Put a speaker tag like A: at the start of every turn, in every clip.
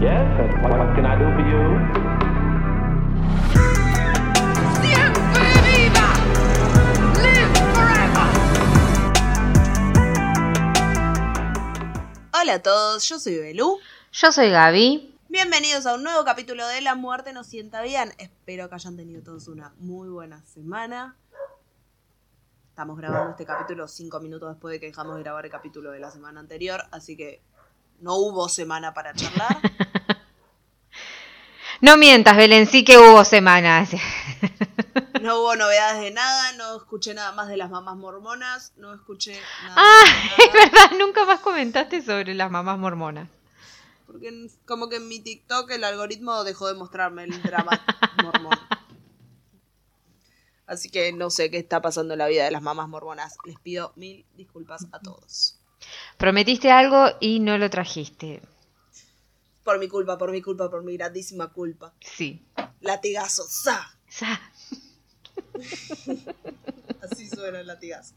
A: Yes, what, what can I do for you?
B: Siempre viva! Live forever!
C: Hola a todos, yo soy Belú.
D: Yo soy Gaby.
C: Bienvenidos a un nuevo capítulo de La Muerte nos sienta bien. Espero que hayan tenido todos una muy buena semana. Estamos grabando este capítulo cinco minutos después de que dejamos de grabar el capítulo de la semana anterior, así que no hubo semana para charlar.
D: No mientas, Belén, sí que hubo semanas.
C: No hubo novedades de nada, no escuché nada más de las mamás mormonas, no escuché nada.
D: Ah, es verdad, nunca más comentaste sobre las mamás mormonas.
C: Porque como que en mi TikTok el algoritmo dejó de mostrarme el drama mormón. Así que no sé qué está pasando en la vida de las mamás mormonas. Les pido mil disculpas a todos.
D: Prometiste algo y no lo trajiste.
C: Por mi culpa, por mi culpa, por mi grandísima culpa.
D: Sí.
C: Latigazo, ¡sa!
D: Sa-
C: Así suena el latigazo.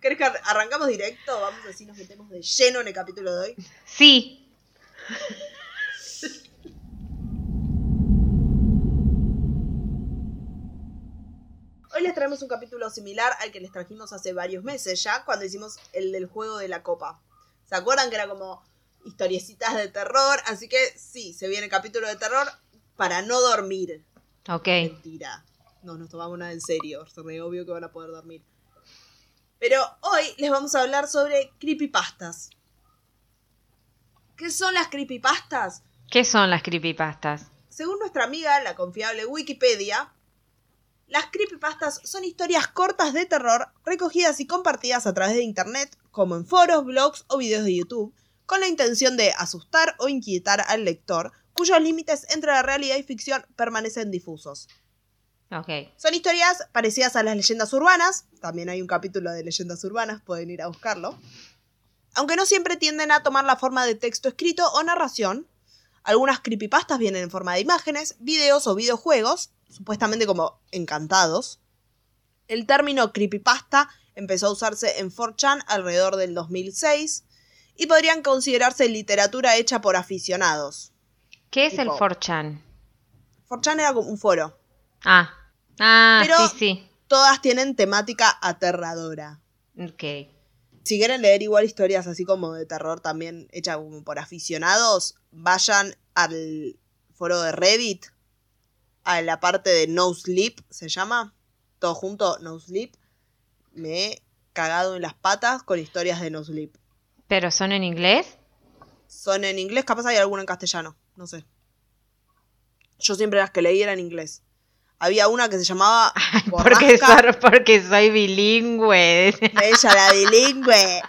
C: ¿Querés que ar- arrancamos directo? Vamos a decir, nos metemos de lleno en el capítulo de hoy.
D: Sí.
C: Hoy les traemos un capítulo similar al que les trajimos hace varios meses ya, cuando hicimos el del juego de la copa. ¿Se acuerdan que era como historiecitas de terror? Así que sí, se viene el capítulo de terror para no dormir.
D: Ok.
C: Mentira. No nos tomamos nada en serio. Es re obvio que van a poder dormir. Pero hoy les vamos a hablar sobre creepypastas. ¿Qué son las creepypastas?
D: ¿Qué son las creepypastas?
C: Según nuestra amiga, la confiable Wikipedia, las creepypastas son historias cortas de terror recogidas y compartidas a través de internet, como en foros, blogs o videos de YouTube, con la intención de asustar o inquietar al lector, cuyos límites entre la realidad y ficción permanecen difusos. Son historias parecidas a las leyendas urbanas, también hay un capítulo de leyendas urbanas, pueden ir a buscarlo, aunque no siempre tienden a tomar la forma de texto escrito o narración. Algunas creepypastas vienen en forma de imágenes, videos o videojuegos, supuestamente como encantados. El término creepypasta empezó a usarse en 4chan alrededor del 2006 y podrían considerarse literatura hecha por aficionados.
D: ¿Qué es el
C: Tipo-
D: 4chan?
C: 4chan era como un foro.
D: Ah. Ah,
C: Pero-
D: sí,
C: Todas tienen temática aterradora.
D: sí. Ok.
C: Si quieren leer igual historias así como de terror también hechas como por aficionados, vayan al foro de Reddit, a la parte de No Sleep, se llama, todo junto, No Sleep. Me he cagado en las patas con historias de No Sleep.
D: ¿Pero son en inglés?
C: Son en inglés, capaz hay alguna en castellano, no sé. Yo siempre las que leí eran en inglés. Había una que se llamaba
D: Porque soy, porque soy bilingüe.
C: Ella, la bilingüe.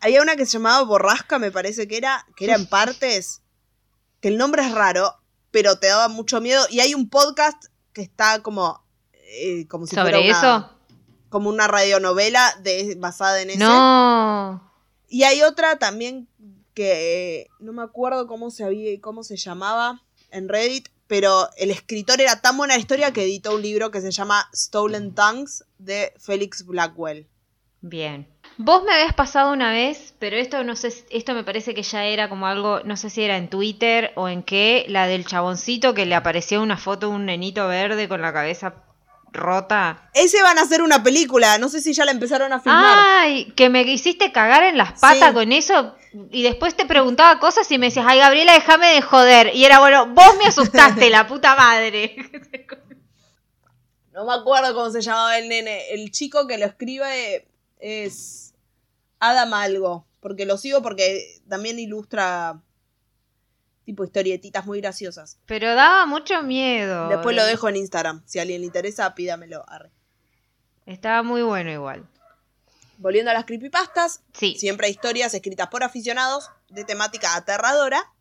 C: Había una que se llamaba Borrasca, me parece que era, que era en partes. Que el nombre es raro, pero te daba mucho miedo. Y hay un podcast que está como. eh, como si fuera
D: ¿Sobre
C: una-
D: eso?
C: Como una radionovela de, basada en ese.
D: No.
C: Y hay otra también que eh, no me acuerdo cómo se había, cómo se llamaba en Reddit, pero el escritor era tan buena historia que editó un libro que se llama Stolen Tongues de Felix Blackwell.
D: Bien. Vos me habías pasado una vez, pero esto no sé, esto me parece que ya era como algo, no sé si era en Twitter o en qué, la del chaboncito que le apareció una foto de un nenito verde con la cabeza rota.
C: Ese van a hacer una película, no sé si ya la empezaron a filmar.
D: Ay, que me hiciste cagar en las patas
C: Sí.
D: con eso y después te preguntaba cosas y me decías, ay Gabriela, déjame de joder. Y era bueno, vos me asustaste, la puta madre.
C: No me acuerdo cómo se llamaba el nene. El chico que lo escribe es Adam algo, porque lo sigo porque también ilustra tipo historietitas muy graciosas.
D: Pero daba mucho miedo.
C: Después lo dejo en Instagram, si a alguien le interesa, pídamelo. Arre.
D: Estaba muy bueno igual.
C: Volviendo a las creepypastas,
D: Sí.
C: siempre hay historias escritas por aficionados de temática aterradora.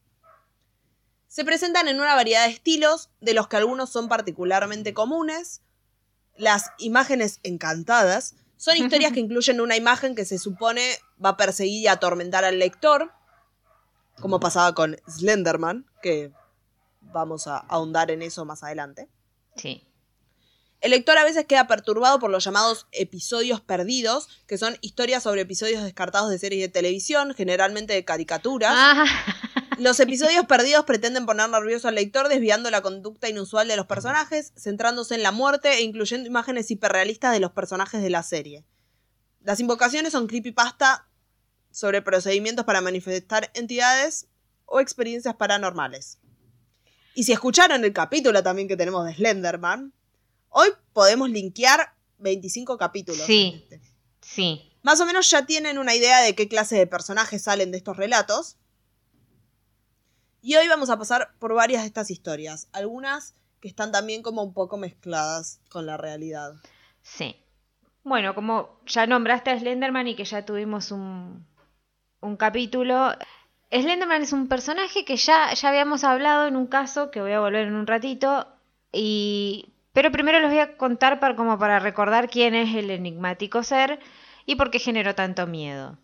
C: Se presentan en una variedad de estilos, de los que algunos son particularmente comunes. Las imágenes encantadas son historias que incluyen una imagen que se supone va a perseguir y atormentar al lector, como pasaba con Slenderman, que vamos a ahondar en eso más adelante.
D: Sí.
C: El lector a veces queda perturbado por los llamados episodios perdidos, que son historias sobre episodios descartados de series de televisión, generalmente de caricaturas.
D: Ah,
C: Los episodios perdidos pretenden poner nervioso al lector desviando la conducta inusual de los personajes, centrándose en la muerte e incluyendo imágenes hiperrealistas de los personajes de la serie. Las invocaciones son creepypasta sobre procedimientos para manifestar entidades o experiencias paranormales. Y si escucharon el capítulo también que tenemos de Slenderman, hoy podemos linkear 25 capítulos.
D: Sí.
C: este.
D: Sí.
C: Más o menos ya tienen una idea de qué clase de personajes salen de estos relatos. Y hoy vamos a pasar por varias de estas historias, algunas que están también como un poco mezcladas con la realidad.
D: Sí. Bueno, como ya nombraste a Slenderman y que ya tuvimos un, un capítulo, Slenderman es un personaje que ya, ya habíamos hablado en un caso, que voy a volver en un ratito, y... pero primero les voy a contar para, como para recordar quién es el enigmático ser y por qué generó tanto miedo.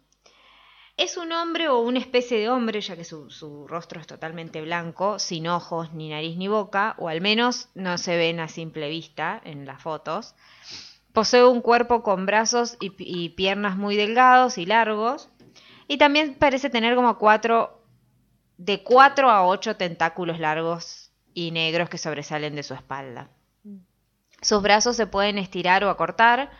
D: Es un hombre o una especie de hombre, ya que su, su rostro es totalmente blanco, sin ojos, ni nariz, ni boca, o al menos no se ven a simple vista en las fotos. Posee un cuerpo con brazos y, y piernas muy delgados y largos, y también parece tener como cuatro, de cuatro a ocho tentáculos largos y negros que sobresalen de su espalda. Sus brazos se pueden estirar o acortar.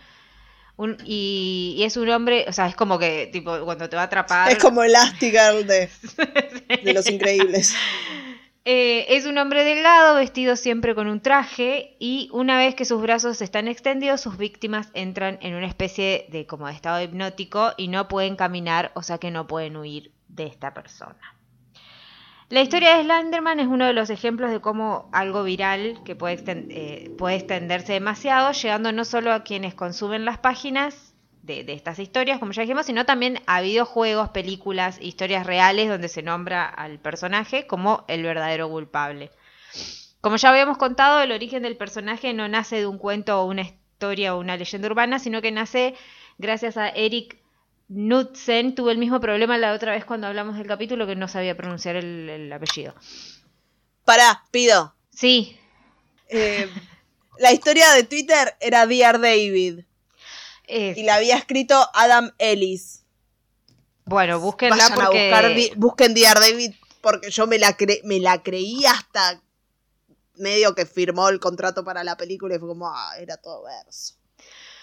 D: un- y, y es un hombre, o sea, es como que, tipo, cuando te va a atrapar.
C: Es como Elastigirl de, de Los Increíbles.
D: Eh, es un hombre delgado, vestido siempre con un traje, y una vez que sus brazos están extendidos, sus víctimas entran en una especie de como estado hipnótico y no pueden caminar, o sea que no pueden huir de esta persona. La historia de Slenderman es uno de los ejemplos de cómo algo viral que puede, eh, puede extenderse demasiado, llegando no solo a quienes consumen las páginas de, de estas historias, como ya dijimos, sino también a videojuegos, películas, historias reales donde se nombra al personaje como el verdadero culpable. Como ya habíamos contado, el origen del personaje no nace de un cuento o una historia o una leyenda urbana, sino que nace gracias a Eric Knudsen. Tuve el mismo problema la otra vez cuando hablamos del capítulo que no sabía pronunciar el, el apellido.
C: Pará, pido.
D: Sí,
C: Eh, la historia de Twitter era Dear David
D: es-
C: y la había escrito Adam Ellis.
D: bueno, búsquenla
C: Vayan
D: porque...
C: a buscar, busquen David porque yo me la, cre- me la creí hasta medio que firmó el contrato para la película y fue como, ah, era todo verso.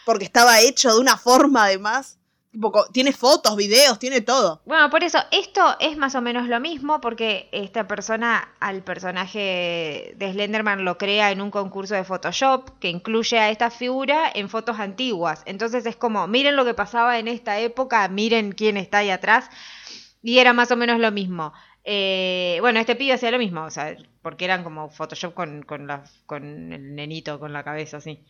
C: Porque estaba hecho de una forma además. Tipo, co- tiene fotos, videos, tiene todo.
D: Bueno, por eso, esto es más o menos lo mismo, porque esta persona al personaje de Slenderman lo crea en un concurso de Photoshop que incluye a esta figura en fotos antiguas. Entonces es como, miren lo que pasaba en esta época, miren quién está ahí atrás. Y era más o menos lo mismo. Eh, bueno, este pibe hacía lo mismo, o sea, porque eran como Photoshop con, con, con el nenito, con la cabeza así.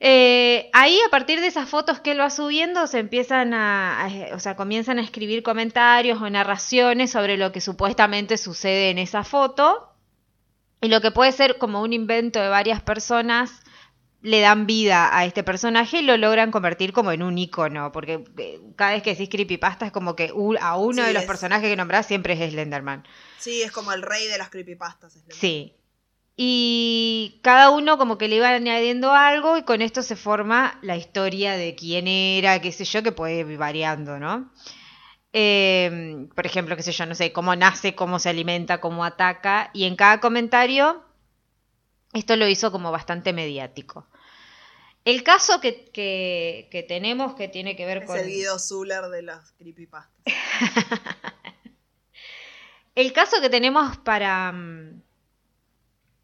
D: Eh, ahí a partir de esas fotos que él va subiendo se empiezan a, a- o sea, comienzan a escribir comentarios o narraciones sobre lo que supuestamente sucede en esa foto y lo que puede ser como un invento de varias personas le dan vida a este personaje y lo logran convertir como en un icono, porque eh, cada vez que decís creepypasta es como que a uno
C: Sí,
D: de los
C: es-
D: personajes que nombrás siempre es Slenderman.
C: Sí, es como el rey de las creepypastas. lo
D: Sí. Y cada uno como que le iba añadiendo algo y con esto se forma la historia de quién era, qué sé yo, que puede ir variando, ¿no? Eh, por ejemplo, qué sé yo, no sé, cómo nace, cómo se alimenta, cómo ataca. Y en cada comentario, esto lo hizo como bastante mediático. El caso que, que- que tenemos que tiene que ver
C: Es
D: con...
C: el Guido Zuller de las creepypastas.
D: El caso que tenemos para, mm,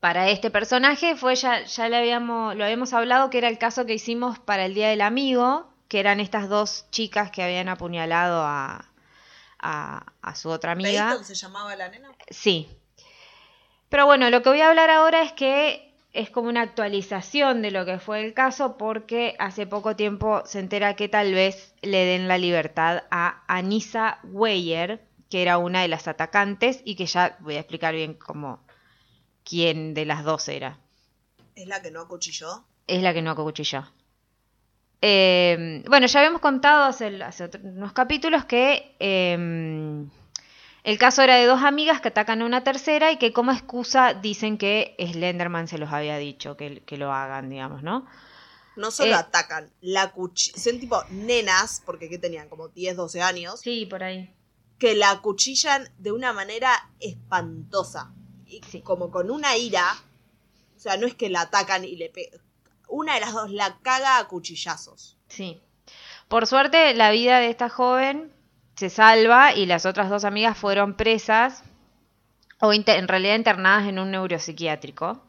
D: para este personaje fue, ya, ya le habíamos, lo habíamos hablado, que era el caso que hicimos para el Día del Amigo, que eran estas dos chicas que habían apuñalado a, a, a su otra amiga.
C: ¿Peyton se llamaba la nena?
D: Sí. Pero bueno, lo que voy a hablar ahora es que es como una actualización de lo que fue el caso porque hace poco tiempo se entera que tal vez le den la libertad a Anissa Weyer, que era una de las atacantes y que ya voy a explicar bien cómo quién de las dos era.
C: ¿Es la que no acuchilló?
D: Es la que no acuchilló. Eh, bueno, ya habíamos contado hace, hace otro- unos capítulos que eh, el caso era de dos amigas que atacan a una tercera y que como excusa dicen que Slenderman se los había dicho que, que lo hagan, digamos, ¿no?
C: No solo
D: Eh.
C: atacan, la cuchillan. Son tipo nenas, porque ¿qué tenían? Como 10, 12 años.
D: Sí, por ahí.
C: que la acuchillan de una manera espantosa. Y
D: Sí.
C: como con una ira. O sea, no es que la atacan y le pegan. Una de las dos la caga a cuchillazos.
D: Sí. Por suerte, la vida de esta joven se salva y las otras dos amigas fueron presas o en realidad internadas en un neuropsiquiátrico.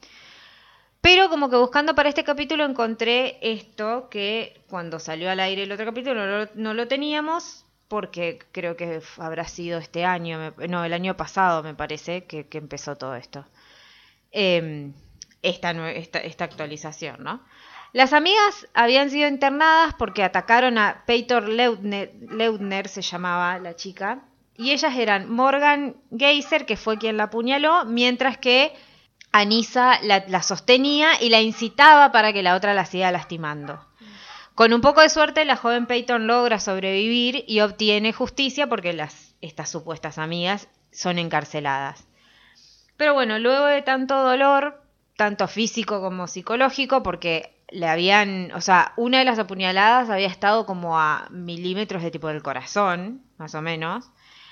D: Pero como que buscando para este capítulo encontré esto que cuando salió al aire el otro capítulo no lo, no lo teníamos porque creo que habrá sido este año, no, el año pasado me parece que, empezó todo esto. Em, esta, esta, esta actualización, ¿no? Las amigas habían sido internadas porque atacaron a Leutner, Leutner se llamaba la chica, y ellas eran Morgan Geyser, que fue quien la apuñaló, mientras que Anisa la, la sostenía y la incitaba para que la otra la siga lastimando. Con un poco de suerte, la joven Peyton logra sobrevivir y obtiene justicia porque las, estas supuestas amigas son encarceladas. Pero bueno, luego de tanto dolor, tanto físico como psicológico, porque le habían, o sea, una de las apuñaladas había estado como a milímetros de tipo del corazón, más o menos.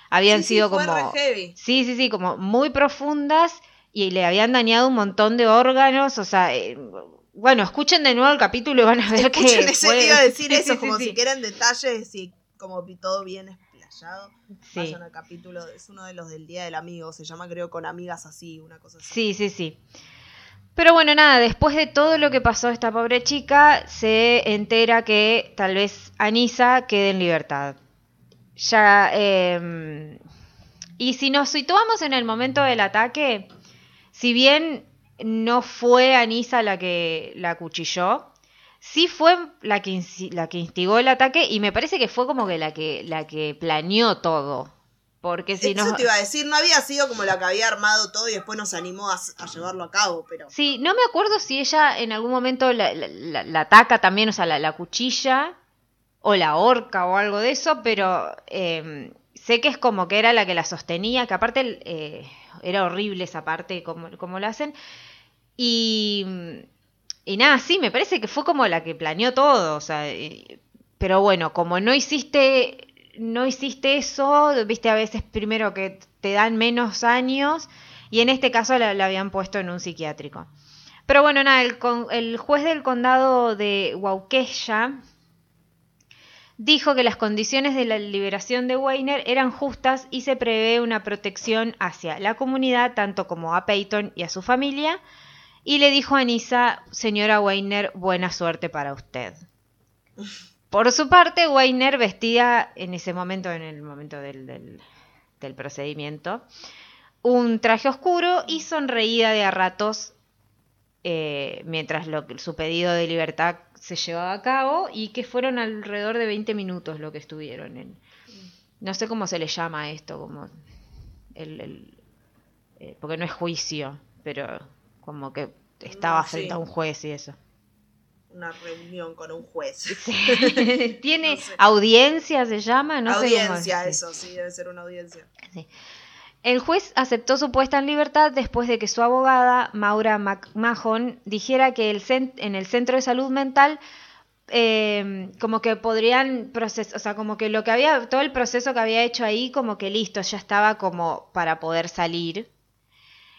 D: Habían
C: Sí,
D: sido como...
C: heavy.
D: Sí, sí, sí, como muy profundas y le habían dañado un montón de órganos, o sea, eh, bueno, escuchen de nuevo el capítulo y van a ver
C: Escuchen
D: que
C: ese,
D: fue-
C: iba a decir
D: Sí,
C: eso,
D: sí,
C: como
D: sí,
C: si
D: sí.
C: quieran detalles y como todo bien explayado.
D: Sí.
C: Vayan al capítulo, es uno de los del Día del Amigo, se llama creo con amigas así, una cosa así.
D: Sí, sí, sí. Pero bueno, nada, después de todo lo que pasó a esta pobre chica, se entera que tal vez Anisa quede en libertad. Ya, eh, y si nos situamos en el momento del ataque, si bien no fue Anisa la que la cuchilló, sí fue la que, la que instigó el ataque y me parece que fue como que la que, la que planeó todo. Porque si
C: Eso
D: no...
C: te iba a decir, no había sido como la que había armado todo y después nos animó a, a llevarlo a cabo, pero...
D: Sí, no me acuerdo si ella en algún momento la, la- la- la ataca también, o sea, la, la cuchilla o la horca o algo de eso, pero eh, sé que es como que era la que la sostenía, que aparte eh, era horrible esa parte, como, como lo hacen. Y, nada, sí, me parece que fue como la que planeó todo, o sea, eh, pero bueno, como no hiciste, no hiciste eso, viste a veces primero que te dan menos años y en este caso la, habían puesto en un psiquiátrico. Pero bueno, nada, el, el juez del condado de Waukesha dijo que las condiciones de la liberación de Weiner eran justas y se prevé una protección hacia la comunidad, tanto como a Peyton y a su familia, y le dijo a Anissa, señora Weiner, buena suerte para usted. Por su parte, Weiner vestía en ese momento, en el momento del, del- procedimiento, un traje oscuro y sonreía de a ratos eh, mientras lo, su pedido de libertad se llevaba a cabo y que fueron alrededor de 20 minutos lo que estuvieron en... No sé cómo se le llama esto, como el, el- eh, porque no es juicio, pero como que estaba
C: No,
D: frente
C: sí.
D: a un juez y eso.
C: Una reunión con un juez.
D: Tiene
C: No sé.
D: audiencia, se llama, no
C: audiencia, eso, sí, debe ser una audiencia.
D: Sí. El juez aceptó su puesta en libertad después de que su abogada, Maura McMahon, dijera que el en el centro de salud mental eh, como que podrían procesar, o sea, como que lo que había, todo el proceso que había hecho ahí, como que listo, ya estaba como para poder salir.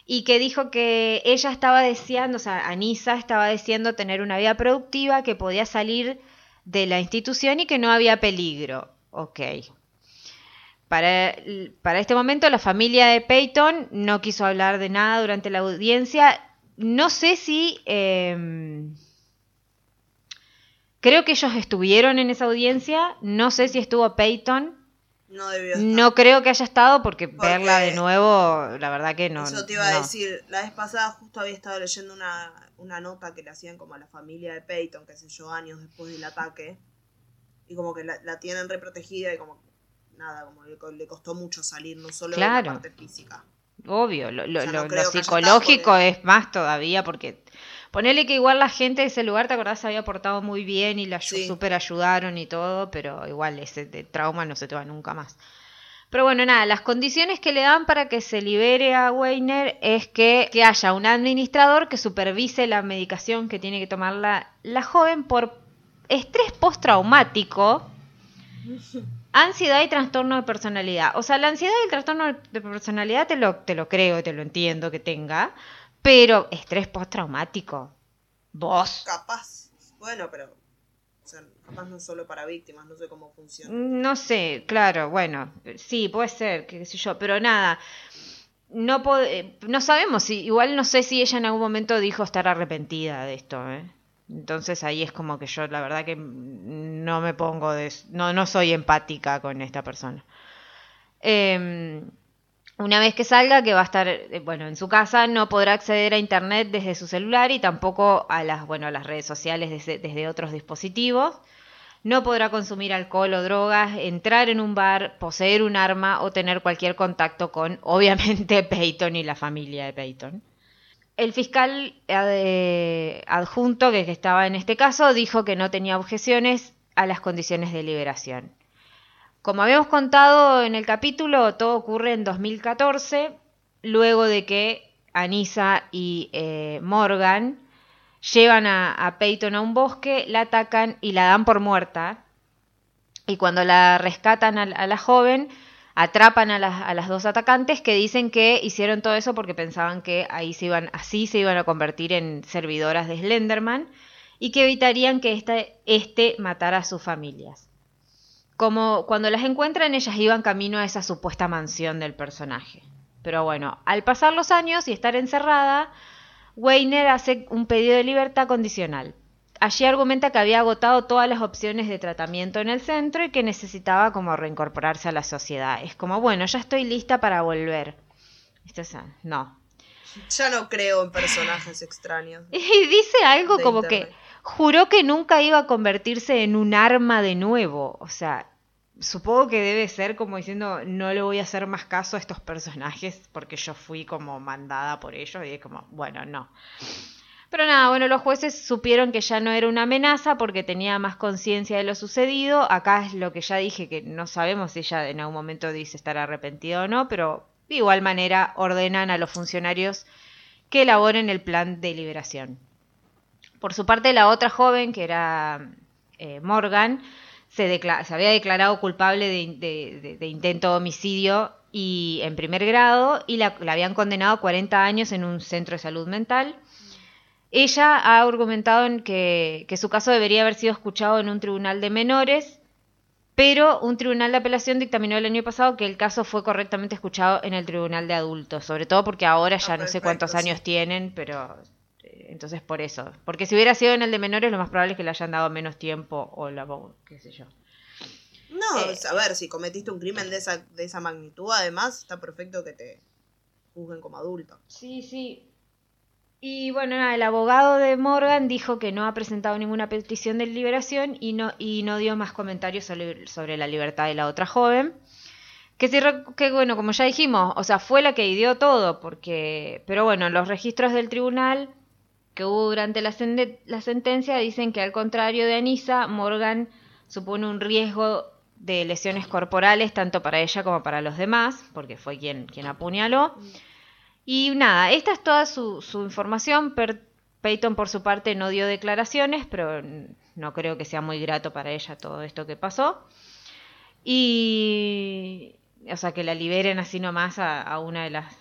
D: Y que dijo que ella estaba deseando, o sea, Anisa estaba deseando tener una vida productiva, que podía salir de la institución y que no había peligro. Ok. Para, para este momento la familia de Peyton no quiso hablar de nada durante la audiencia. No sé si... eh, creo que ellos estuvieron en esa audiencia. No sé si estuvo Peyton.
C: No debió estar.
D: No creo que haya estado porque,
C: Porque-
D: verla de nuevo, la verdad que no.
C: Eso te iba a decir. La vez pasada justo había estado leyendo una, una nota que le hacían como a la familia de Peyton, qué sé yo, años después del ataque. Y como que la, la tienen reprotegida y como nada, como le, le costó mucho salir, no solo de
D: Claro.
C: la parte física.
D: Obvio, lo, lo-
C: O sea, no
D: lo-
C: que
D: psicológico
C: de-
D: es más todavía porque ponele que igual la gente de ese lugar, te acordás, se había portado muy bien y la
C: Sí.
D: super ayudaron y todo, pero igual ese de trauma no se te va nunca más. Pero bueno, nada, las condiciones que le dan para que se libere a Weiner es que, que haya un administrador que supervise la medicación que tiene que tomar la, la joven por estrés postraumático Ansiedad y trastorno de personalidad. O sea, la ansiedad y el trastorno de personalidad te lo, te lo creo, te lo entiendo que tenga. Pero estrés postraumático. Vos.
C: Capaz. Bueno, pero. O sea, capaz no solo para víctimas, no sé cómo funciona.
D: No sé, claro, bueno, sí, puede ser, qué sé yo, pero nada. No, eh, no sabemos si, igual no sé si ella en algún momento dijo estar arrepentida de esto, ¿eh? Entonces ahí es como que yo la verdad que no me pongo de... No, no soy empática con esta persona. Em, una vez que salga, que va a estar, eh, bueno, en su casa, no podrá acceder a internet desde su celular y tampoco a las, bueno, a las redes sociales desde, desde otros dispositivos. No podrá consumir alcohol o drogas, entrar en un bar, poseer un arma o tener cualquier contacto con, obviamente, Peyton y la familia de Peyton. El fiscal eh, adjunto que que estaba en este caso dijo que no tenía objeciones a las condiciones de liberación. Como habíamos contado en el capítulo, todo ocurre en 2014, luego de que Anissa y eh, Morgan llevan a, Peyton a un bosque, la atacan y la dan por muerta. Y cuando la rescatan a, a la joven, atrapan a las, a las dos atacantes que dicen que hicieron todo eso porque pensaban que ahí se iban, así se iban a convertir en servidoras de Slenderman y que evitarían que este, este matara a sus familias. Como cuando las encuentran, ellas iban camino a esa supuesta mansión del personaje. Pero bueno, al pasar los años y estar encerrada, Weiner hace un pedido de libertad condicional. Allí argumenta que había agotado todas las opciones de tratamiento en el centro y que necesitaba como reincorporarse a la sociedad. Es como, bueno, ya estoy lista para volver. Esto es, no.
C: Ya no creo en personajes extraños.
D: Y dice algo como
C: internet.
D: que juró que nunca iba a convertirse en un arma de nuevo. O sea, supongo que debe ser como diciendo, no le voy a hacer más caso a estos personajes porque yo fui como mandada por ellos y es como, bueno, no. Pero nada, bueno, los jueces supieron que ya no era una amenaza porque tenía más conciencia de lo sucedido. Acá es lo que ya dije, que no sabemos si ella en algún momento dice estar arrepentida o no, pero de igual manera ordenan a los funcionarios que elaboren el plan de liberación. Por su parte, la otra joven, que era eh, Morgan, se, se había declarado culpable de, de- de- de intento de homicidio y en primer grado y la, la habían condenado a 40 años en un centro de salud mental. Ella ha argumentado en que, que su caso debería haber sido escuchado en un tribunal de menores, pero un tribunal de apelación dictaminó el año pasado que el caso fue correctamente escuchado en el tribunal de adultos, sobre todo porque ahora ya
C: Ah,
D: no sé cuántos
C: sí.
D: años tienen, pero entonces por eso. Porque si hubiera sido en el de menores, lo más probable es que le hayan dado menos tiempo o la qué sé yo.
C: No,
D: Eh,
C: a ver, si cometiste un crimen de esa, de esa magnitud, además, está perfecto que te juzguen como adulto.
D: Sí, sí. Y bueno, nada, el abogado de Morgan dijo que no ha presentado ninguna petición de liberación y no, y no dio más comentarios sobre, sobre la libertad de la otra joven. Que, sí, que bueno, como ya dijimos, o sea, fue la que dio todo, porque, pero bueno, los registros del tribunal que hubo durante la, sentencia dicen que al contrario de Anisa, Morgan supone un riesgo de lesiones corporales tanto para ella como para los demás, porque fue quien, quien apuñaló. Y nada, esta es toda su, información. Peyton por su parte no dio declaraciones, pero no creo que sea muy grato para ella todo esto que pasó. Y, o sea, que la liberen así nomás a, a una de las,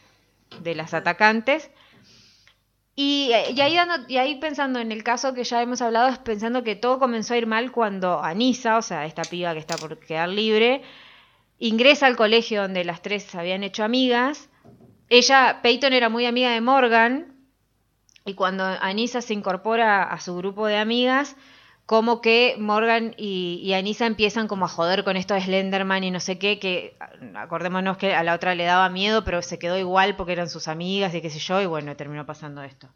D: de las atacantes. Y, y ahí dando- y ahí pensando en el caso que ya hemos hablado, es pensando que todo comenzó a ir mal cuando Anisa, o sea, esta piba que está por quedar libre, ingresa al colegio donde las tres se habían hecho amigas. Ella, Peyton era muy amiga de Morgan, y cuando Anisa se incorpora a su grupo de amigas, como que Morgan y, y Anisa empiezan como a joder con esto de Slenderman y no sé qué, que acordémonos que a la otra le daba miedo, pero se quedó igual porque eran sus amigas y qué sé yo, y bueno, terminó pasando esto.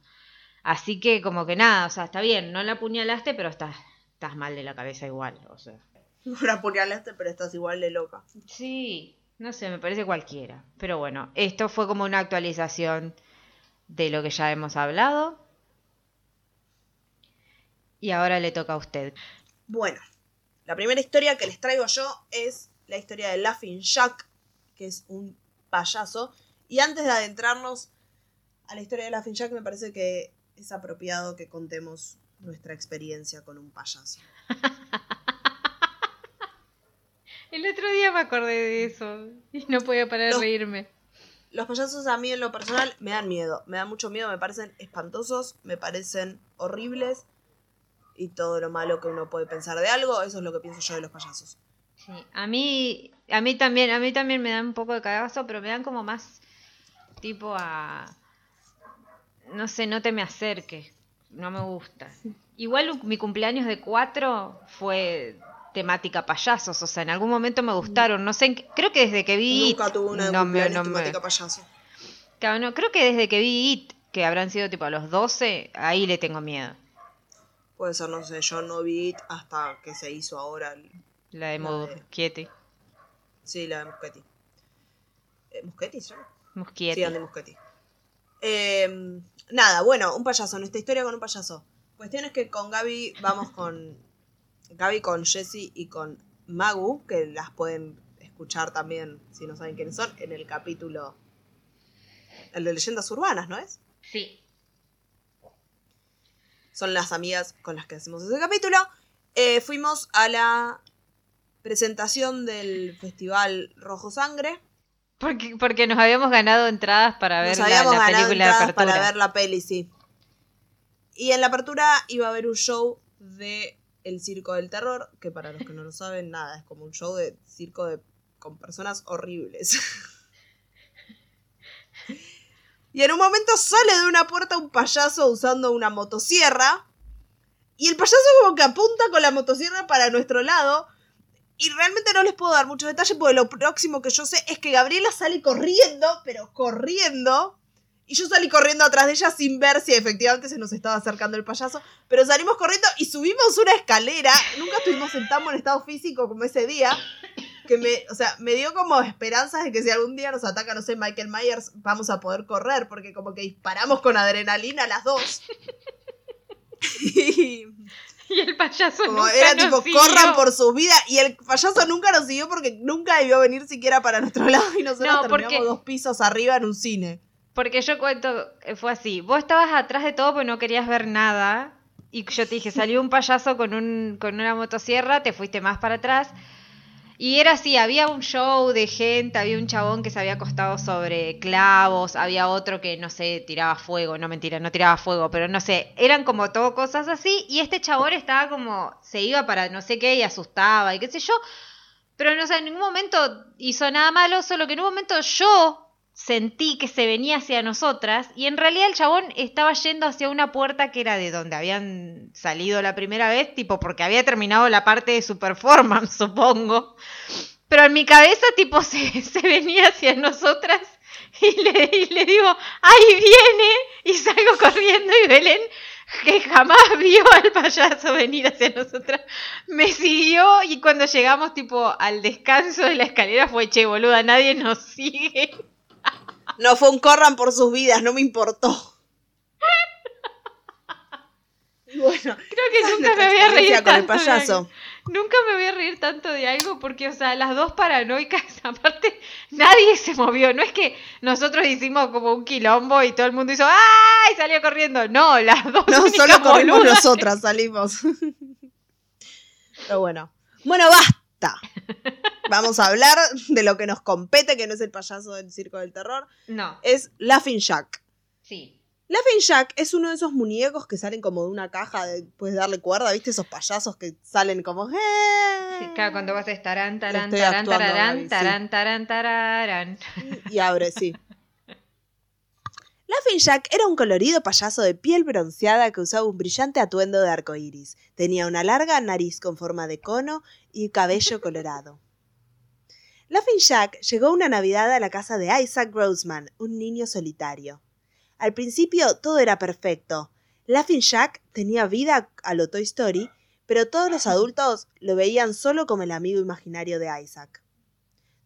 D: Así que como que nada, o sea, está bien, no la apuñalaste, pero estás, estás mal de la cabeza igual, o sea.
C: No la apuñalaste, pero estás igual de loca.
D: Sí, no sé, me parece cualquiera. Pero bueno, esto fue como una actualización de lo que ya hemos hablado. Y ahora le toca a usted.
C: Bueno, la primera historia que les traigo yo es la historia de Laughing Jack, que es un payaso. Y antes de adentrarnos a la historia de Laughing Jack, me parece que es apropiado que contemos nuestra experiencia con un payaso.
D: El otro día me acordé de eso y no podía parar de reírme.
C: Los payasos a mí en lo personal me dan miedo, me dan mucho miedo, me parecen espantosos, me parecen horribles y todo lo malo que uno puede pensar de algo, eso es lo que pienso yo de los payasos.
D: Sí, a mí, a mí también, a mí también me dan un poco de cagazo, pero me dan como más tipo a, no sé, no te me acerques, no me gusta. Igual mi cumpleaños de cuatro fue temática payasos, o sea, en algún momento me gustaron, no sé, en qué- creo que desde que vi
C: Nunca
D: It,
C: tuve una
D: no me-
C: temática payaso.
D: Claro, no, creo que desde que vi It, que habrán sido tipo a los 12, ahí le tengo miedo.
C: Puede ser, no sé, yo no vi hasta que se hizo ahora. el-
D: La de Muschietti.
C: Sí, la de Muschetti. Eh, ¿Muschetti se llama? Sí, Andy Muschetti. Eh, nada, bueno, un payaso, nuestra historia con un payaso. Cuestión es que con Gaby vamos con. Gaby con Jessie y con Magu, que las pueden escuchar también, si no saben quiénes son, en el capítulo. El de leyendas urbanas, ¿no es?
D: Sí.
C: Son las amigas con las que hacemos ese capítulo. Eh, fuimos a la presentación del Festival Rojo Sangre.
D: Porque, porque nos habíamos ganado entradas para ver
C: Nos
D: la,
C: habíamos
D: la
C: ganado
D: película de apertura.
C: para ver la peli, sí. Y en la apertura iba a haber un show de El Circo del Terror, que para los que no lo saben, nada, es como un show de circo de, con personas horribles. y en un momento sale de una puerta un payaso usando una motosierra. Y el payaso como que apunta con la motosierra para nuestro lado. Y realmente no les puedo dar muchos detalles porque lo próximo que yo sé es que Gabriela sale corriendo, pero corriendo. Y yo salí corriendo atrás de ella sin ver si efectivamente se nos estaba acercando el payaso. Pero salimos corriendo y subimos una escalera. Nunca estuvimos en tan buen estado físico como ese día. Que me, o sea, me dio como esperanzas de que si algún día nos ataca, no sé, Michael Myers, vamos a poder correr. Porque como que disparamos con adrenalina las dos. Y
D: Y el payaso
C: como
D: nunca
C: era
D: nos
C: tipo,
D: siguió.
C: corran por sus vidas. Y el payaso nunca nos siguió porque nunca debió venir siquiera para nuestro lado. Y nosotros
D: No,
C: terminamos dos pisos arriba en un cine.
D: Porque yo cuento, eh, fue así. Vos estabas atrás de todo porque no querías ver nada. Y yo te dije, salió un payaso con, un, con una motosierra, te fuiste más para atrás. Y era así, había un show de gente, había un chabón que se había acostado sobre clavos, había otro que, no sé, tiraba fuego, no mentira, no tiraba fuego, pero no sé, eran como todo cosas así, y este chabón estaba como, se iba para no sé qué y asustaba y qué sé yo, pero no sé, en ningún momento hizo nada malo, solo que en un momento yo sentí que se venía hacia nosotras y en realidad el chabón estaba yendo hacia una puerta que era de donde habían salido la primera vez, tipo porque había terminado la parte de su performance, supongo. Pero en mi cabeza, tipo, se, se venía hacia nosotras y le, y le digo, ¡ahí viene! Y salgo corriendo y Belén, que jamás vio al payaso venir hacia nosotras, me siguió y cuando llegamos, tipo, al descanso de la escalera fue, che, boluda, nadie nos sigue.
C: No fue un corran por sus vidas, no me importó. Y bueno,
D: Creo que nunca me voy a reír
C: con el
D: tanto
C: payaso.
D: Nunca me voy a reír tanto de algo porque, o sea, las dos paranoicas, aparte, nadie se movió. No es que nosotros hicimos como un quilombo y todo el mundo hizo ¡ay! y salió corriendo. No, las dos
C: No, solo corrimos
D: boludas.
C: nosotras, salimos. Pero bueno. Bueno, basta. Vamos a hablar de lo que nos compete, que no es el payaso del circo del terror.
D: No,
C: Es Laughing Jack.
D: sí.
C: Laughing Jack es uno de esos muñecos que salen como de una caja, de, puedes darle cuerda, ¿viste? Esos payasos que salen como...
D: Sí,
C: "Eh",
D: Claro, cuando vos tarán, tarán, tarán,
C: sí.
D: tarán, tarán, tararán.
C: Y abre, sí. Laughing Jack era un colorido payaso de piel bronceada que usaba un brillante atuendo de arco iris. Tenía una larga nariz con forma de cono y cabello colorado. Laughing Jack llegó una Navidad a la casa de Isaac Grossman, un niño solitario. Al principio todo era perfecto. Laughing Jack tenía vida a lo Toy Story, pero todos los adultos lo veían solo como el amigo imaginario de Isaac.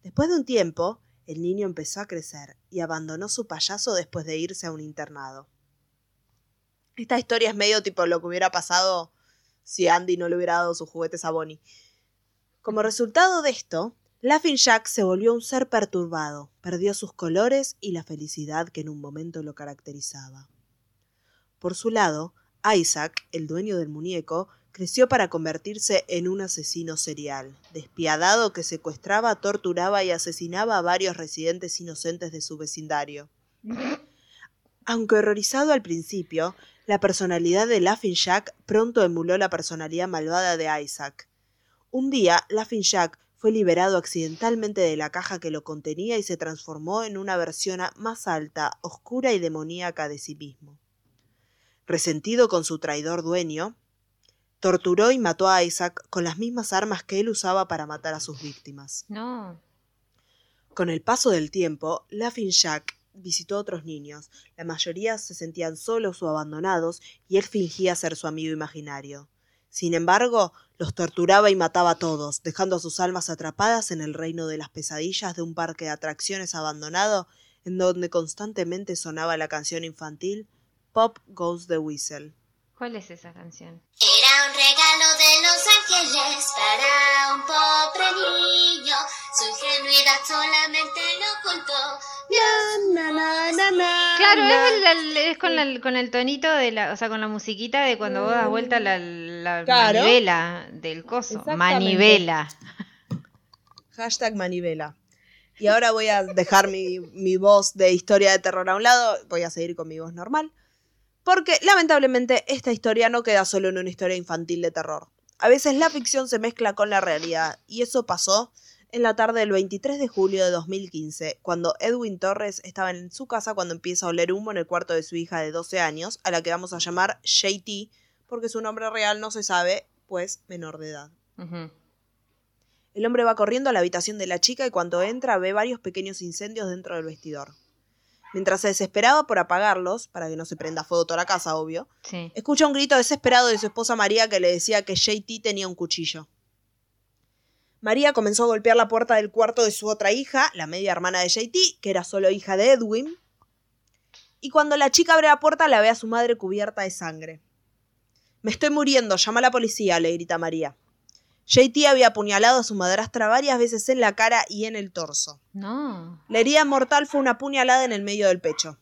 C: Después de un tiempo, el niño empezó a crecer y abandonó su payaso después de irse a un internado. Esta historia es medio tipo lo que hubiera pasado si Andy no le hubiera dado sus juguetes a Bonnie. Como resultado de esto, Laughing Jack se volvió un ser perturbado, perdió sus colores y la felicidad que en un momento lo caracterizaba. Por su lado, Isaac, el dueño del muñeco, creció para convertirse en un asesino serial, despiadado que secuestraba, torturaba y asesinaba a varios residentes inocentes de su vecindario. Aunque horrorizado al principio, la personalidad de Laughing Jack pronto emuló la personalidad malvada de Isaac. Un día, Laughing Jack fue liberado accidentalmente de la caja que lo contenía y se transformó en una versión más alta, oscura y demoníaca de sí mismo. Resentido con su traidor dueño, torturó y mató a Isaac con las mismas armas que él usaba para matar a sus víctimas.
D: No.
C: Con el paso del tiempo, Laughing Jack visitó a otros niños. La mayoría se sentían solos o abandonados y él fingía ser su amigo imaginario. Sin embargo, los torturaba y mataba a todos, dejando a sus almas atrapadas en el reino de las pesadillas de un parque de atracciones abandonado en donde constantemente sonaba la canción infantil Pop Goes the Whistle.
D: ¿Cuál es esa canción?
E: Era un regalo de Los Ángeles para un pobre niño. Su ingenuidad solamente lo ocultó.
C: Na, na, na, na,
D: Claro,
C: na.
D: es, el- el- es con, el, con el tonito de la, o sea, con la musiquita de cuando vos das vuelta la, la
C: Claro.
D: manivela del coso. Manivela.
C: Hashtag manivela. Y ahora voy a dejar mi, mi voz de historia de terror a un lado, voy a seguir con mi voz normal. Porque lamentablemente esta historia no queda solo en una historia infantil de terror. A veces la ficción se mezcla con la realidad, y eso pasó en la tarde del 23 de julio de 2015, cuando Edwin Torres estaba en su casa cuando empieza a oler humo en el cuarto de su hija de 12 años, a la que vamos a llamar JT, porque su nombre real no se sabe, pues menor de edad. El hombre va corriendo a la habitación de la chica y cuando entra ve varios pequeños incendios dentro del vestidor. Mientras se desesperaba por apagarlos, para que no se prenda fuego toda la casa, obvio,
D: Sí.
C: escucha un grito desesperado de su esposa María que le decía que JT tenía un cuchillo. María comenzó a golpear la puerta del cuarto de su otra hija, la media hermana de JT, que era solo hija de Edwin. Y cuando la chica abre la puerta la ve a su madre cubierta de sangre. Me estoy muriendo, llama a la policía, le grita María. JT había apuñalado a su madrastra varias veces en la cara y en el torso.
D: No.
C: La herida mortal fue una puñalada en el medio del pecho.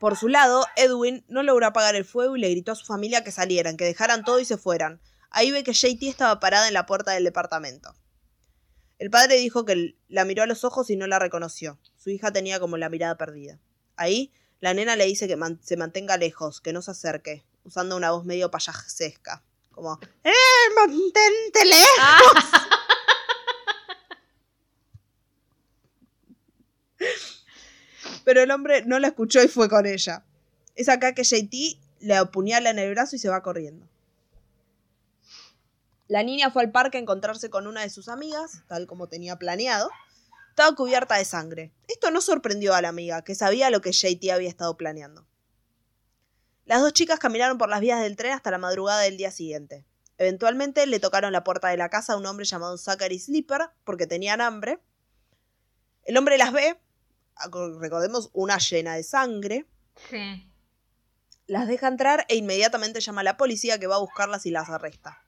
C: Por su lado, Edwin no logró apagar el fuego y le gritó a su familia que salieran, que dejaran todo y se fueran. Ahí ve que JT estaba parada en la puerta del departamento. El padre dijo que la miró a los ojos y no la reconoció. Su hija tenía como la mirada perdida. Ahí, la nena le dice que man- se mantenga lejos, que no se acerque, usando una voz medio payasesca. Como, ¡eh, mantente! Pero el hombre no la escuchó y fue con ella. Es acá que JT le apuñala en el brazo y se va corriendo. La niña fue al parque a encontrarse con una de sus amigas, tal como tenía planeado. Estaba cubierta de sangre. Esto no sorprendió a la amiga, que sabía lo que JT había estado planeando. Las dos chicas caminaron por las vías del tren hasta la madrugada del día siguiente. Eventualmente le tocaron la puerta de la casa a un hombre llamado Zachary Slipper porque tenían hambre. El hombre las ve, aco- recordemos, una llena de sangre,
D: Sí.
C: las deja entrar e inmediatamente llama a la policía que va a buscarlas y las arresta.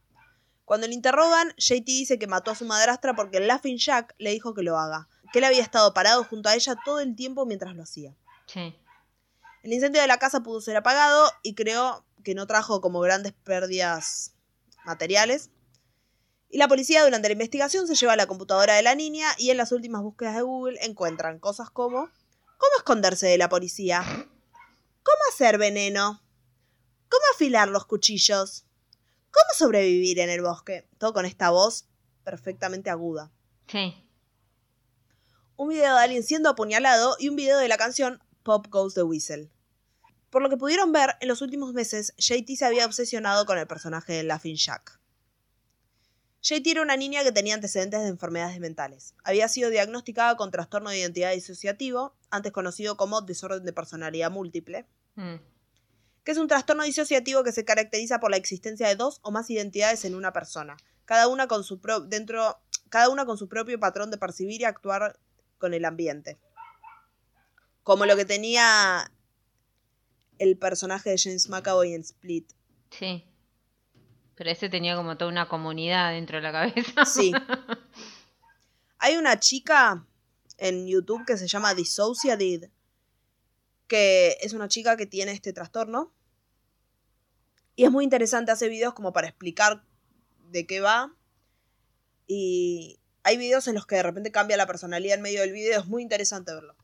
C: Cuando le interrogan, JT dice que mató a su madrastra porque el Laughing Jack le dijo que lo haga, que él había estado parado junto a ella todo el tiempo mientras lo hacía.
D: Sí.
C: El incendio de la casa pudo ser apagado y creo que no trajo como grandes pérdidas materiales. Y la policía durante la investigación se lleva la computadora de la niña y en las últimas búsquedas de Google encuentran cosas como ¿Cómo esconderse de la policía? ¿Cómo hacer veneno? ¿Cómo afilar los cuchillos? ¿Cómo sobrevivir en el bosque? Todo con esta voz perfectamente aguda.
D: Sí.
C: un video de alguien siendo apuñalado y un video de la canción Pop Goes the Whistle. Por lo que pudieron ver, en los últimos meses, JT se había obsesionado con el personaje de Laughing Jack. JT era una niña que tenía antecedentes de enfermedades mentales. Había sido diagnosticada con trastorno de identidad disociativo, antes conocido como desorden de personalidad múltiple,
D: Mm.
C: que es un trastorno disociativo que se caracteriza por la existencia de dos o más identidades en una persona, cada una con su pro- dentro cada una con su propio patrón de percibir y actuar con el ambiente. Como lo que tenía el personaje de James McAvoy en Split.
D: Sí. Pero ese tenía como toda una comunidad dentro de la cabeza.
C: Sí. Hay una chica en YouTube que se llama Dissociated, que es una chica que tiene este trastorno. Y es muy interesante, hace videos como para explicar de qué va. Y hay videos en los que de repente cambia la personalidad en medio del video, es muy interesante verlo.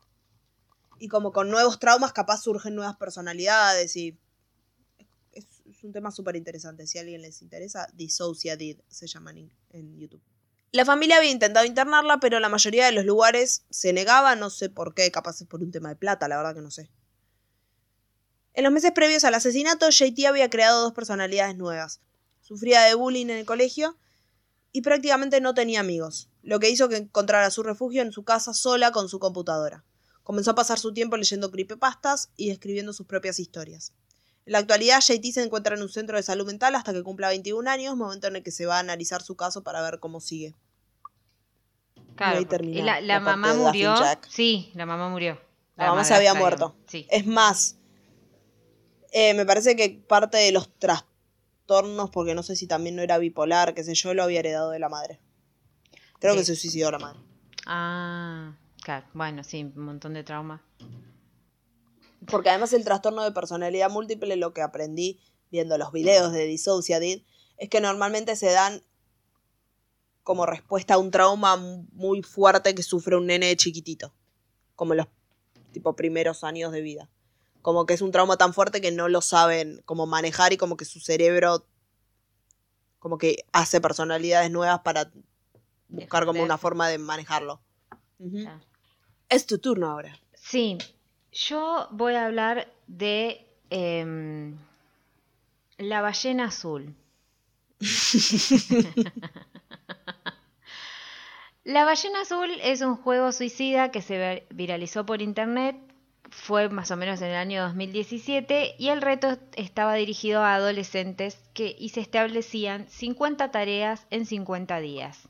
C: Y como con nuevos traumas capaz surgen nuevas personalidades y es, un tema súper interesante. Si a alguien les interesa, Dissociated se llaman en, en YouTube. La familia había intentado internarla, pero la mayoría de los lugares se negaba, no sé por qué, capaz es por un tema de plata, la verdad que no sé. En los meses previos al asesinato, JT había creado dos personalidades nuevas. Sufría de bullying en el colegio y prácticamente no tenía amigos, lo que hizo que encontrara su refugio en su casa sola con su computadora. Comenzó a pasar su tiempo leyendo creepypastas y escribiendo sus propias historias. En la actualidad, JT se encuentra en un centro de salud mental hasta que cumpla 21 años, momento en el que se va a analizar su caso para ver cómo sigue.
D: Claro, la, la
C: la parte
D: mamá murió. Sí, la mamá murió.
C: La mamá se había muerto.
D: Sí.
C: Es más, eh, me parece que parte de los trastornos, porque no sé si también no era bipolar, qué sé yo, lo había heredado de la madre. Creo que se suicidó la madre.
D: Ah, claro. Bueno, sí, un montón de trauma.
C: Porque además el trastorno de personalidad múltiple, lo que aprendí viendo los videos de Dissociated, es que normalmente se dan como respuesta a un trauma muy fuerte que sufre un nene de chiquitito. Como los tipo primeros años de vida. Como que es un trauma tan fuerte que no lo saben cómo manejar y como que su cerebro como que hace personalidades nuevas para buscar como una forma de manejarlo.
D: Claro.
C: Es tu turno ahora.
D: Sí, yo voy a hablar de em, la ballena azul. La ballena azul es un juego suicida que se vi- viralizó por internet, fue más o menos en el año 2017 y el reto estaba dirigido a adolescentes que, y se establecían 50 tareas en 50 días.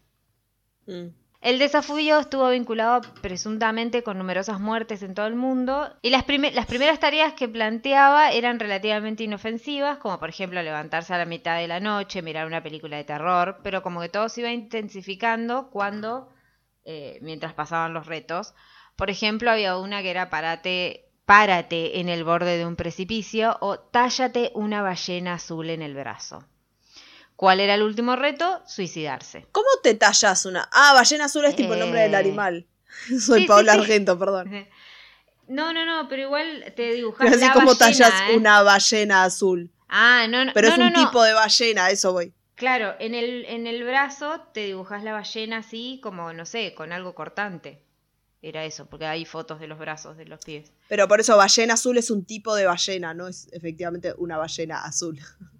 C: Mm.
D: El desafío estuvo vinculado presuntamente con numerosas muertes en todo el mundo y las, las primeras tareas que planteaba eran relativamente inofensivas, como por ejemplo levantarse a la mitad de la noche, mirar una película de terror, pero como que todo se iba intensificando cuando, eh, mientras pasaban los retos. Por ejemplo, había una que era párate, párate en el borde de un precipicio o tállate una ballena azul en el brazo. ¿Cuál era el último reto? Suicidarse.
C: ¿Cómo te tallas una? Ah, ballena azul es tipo el nombre del
D: Eh.
C: animal. Soy
D: Sí,
C: Paula
D: sí, sí.
C: Argento, perdón.
D: No, no, no, pero igual te dibujas
C: Pero así
D: la
C: como
D: ballena,
C: tallas
D: ¿eh?
C: una ballena azul.
D: Ah, no, no,
C: Pero
D: no,
C: es un
D: no.
C: tipo de ballena, eso voy.
D: Claro, en el, en el brazo te dibujas la ballena así como, no sé, con algo cortante. Era eso, porque hay fotos de los brazos de los pies.
C: Pero por eso ballena azul es un tipo de ballena, no es efectivamente una ballena azul.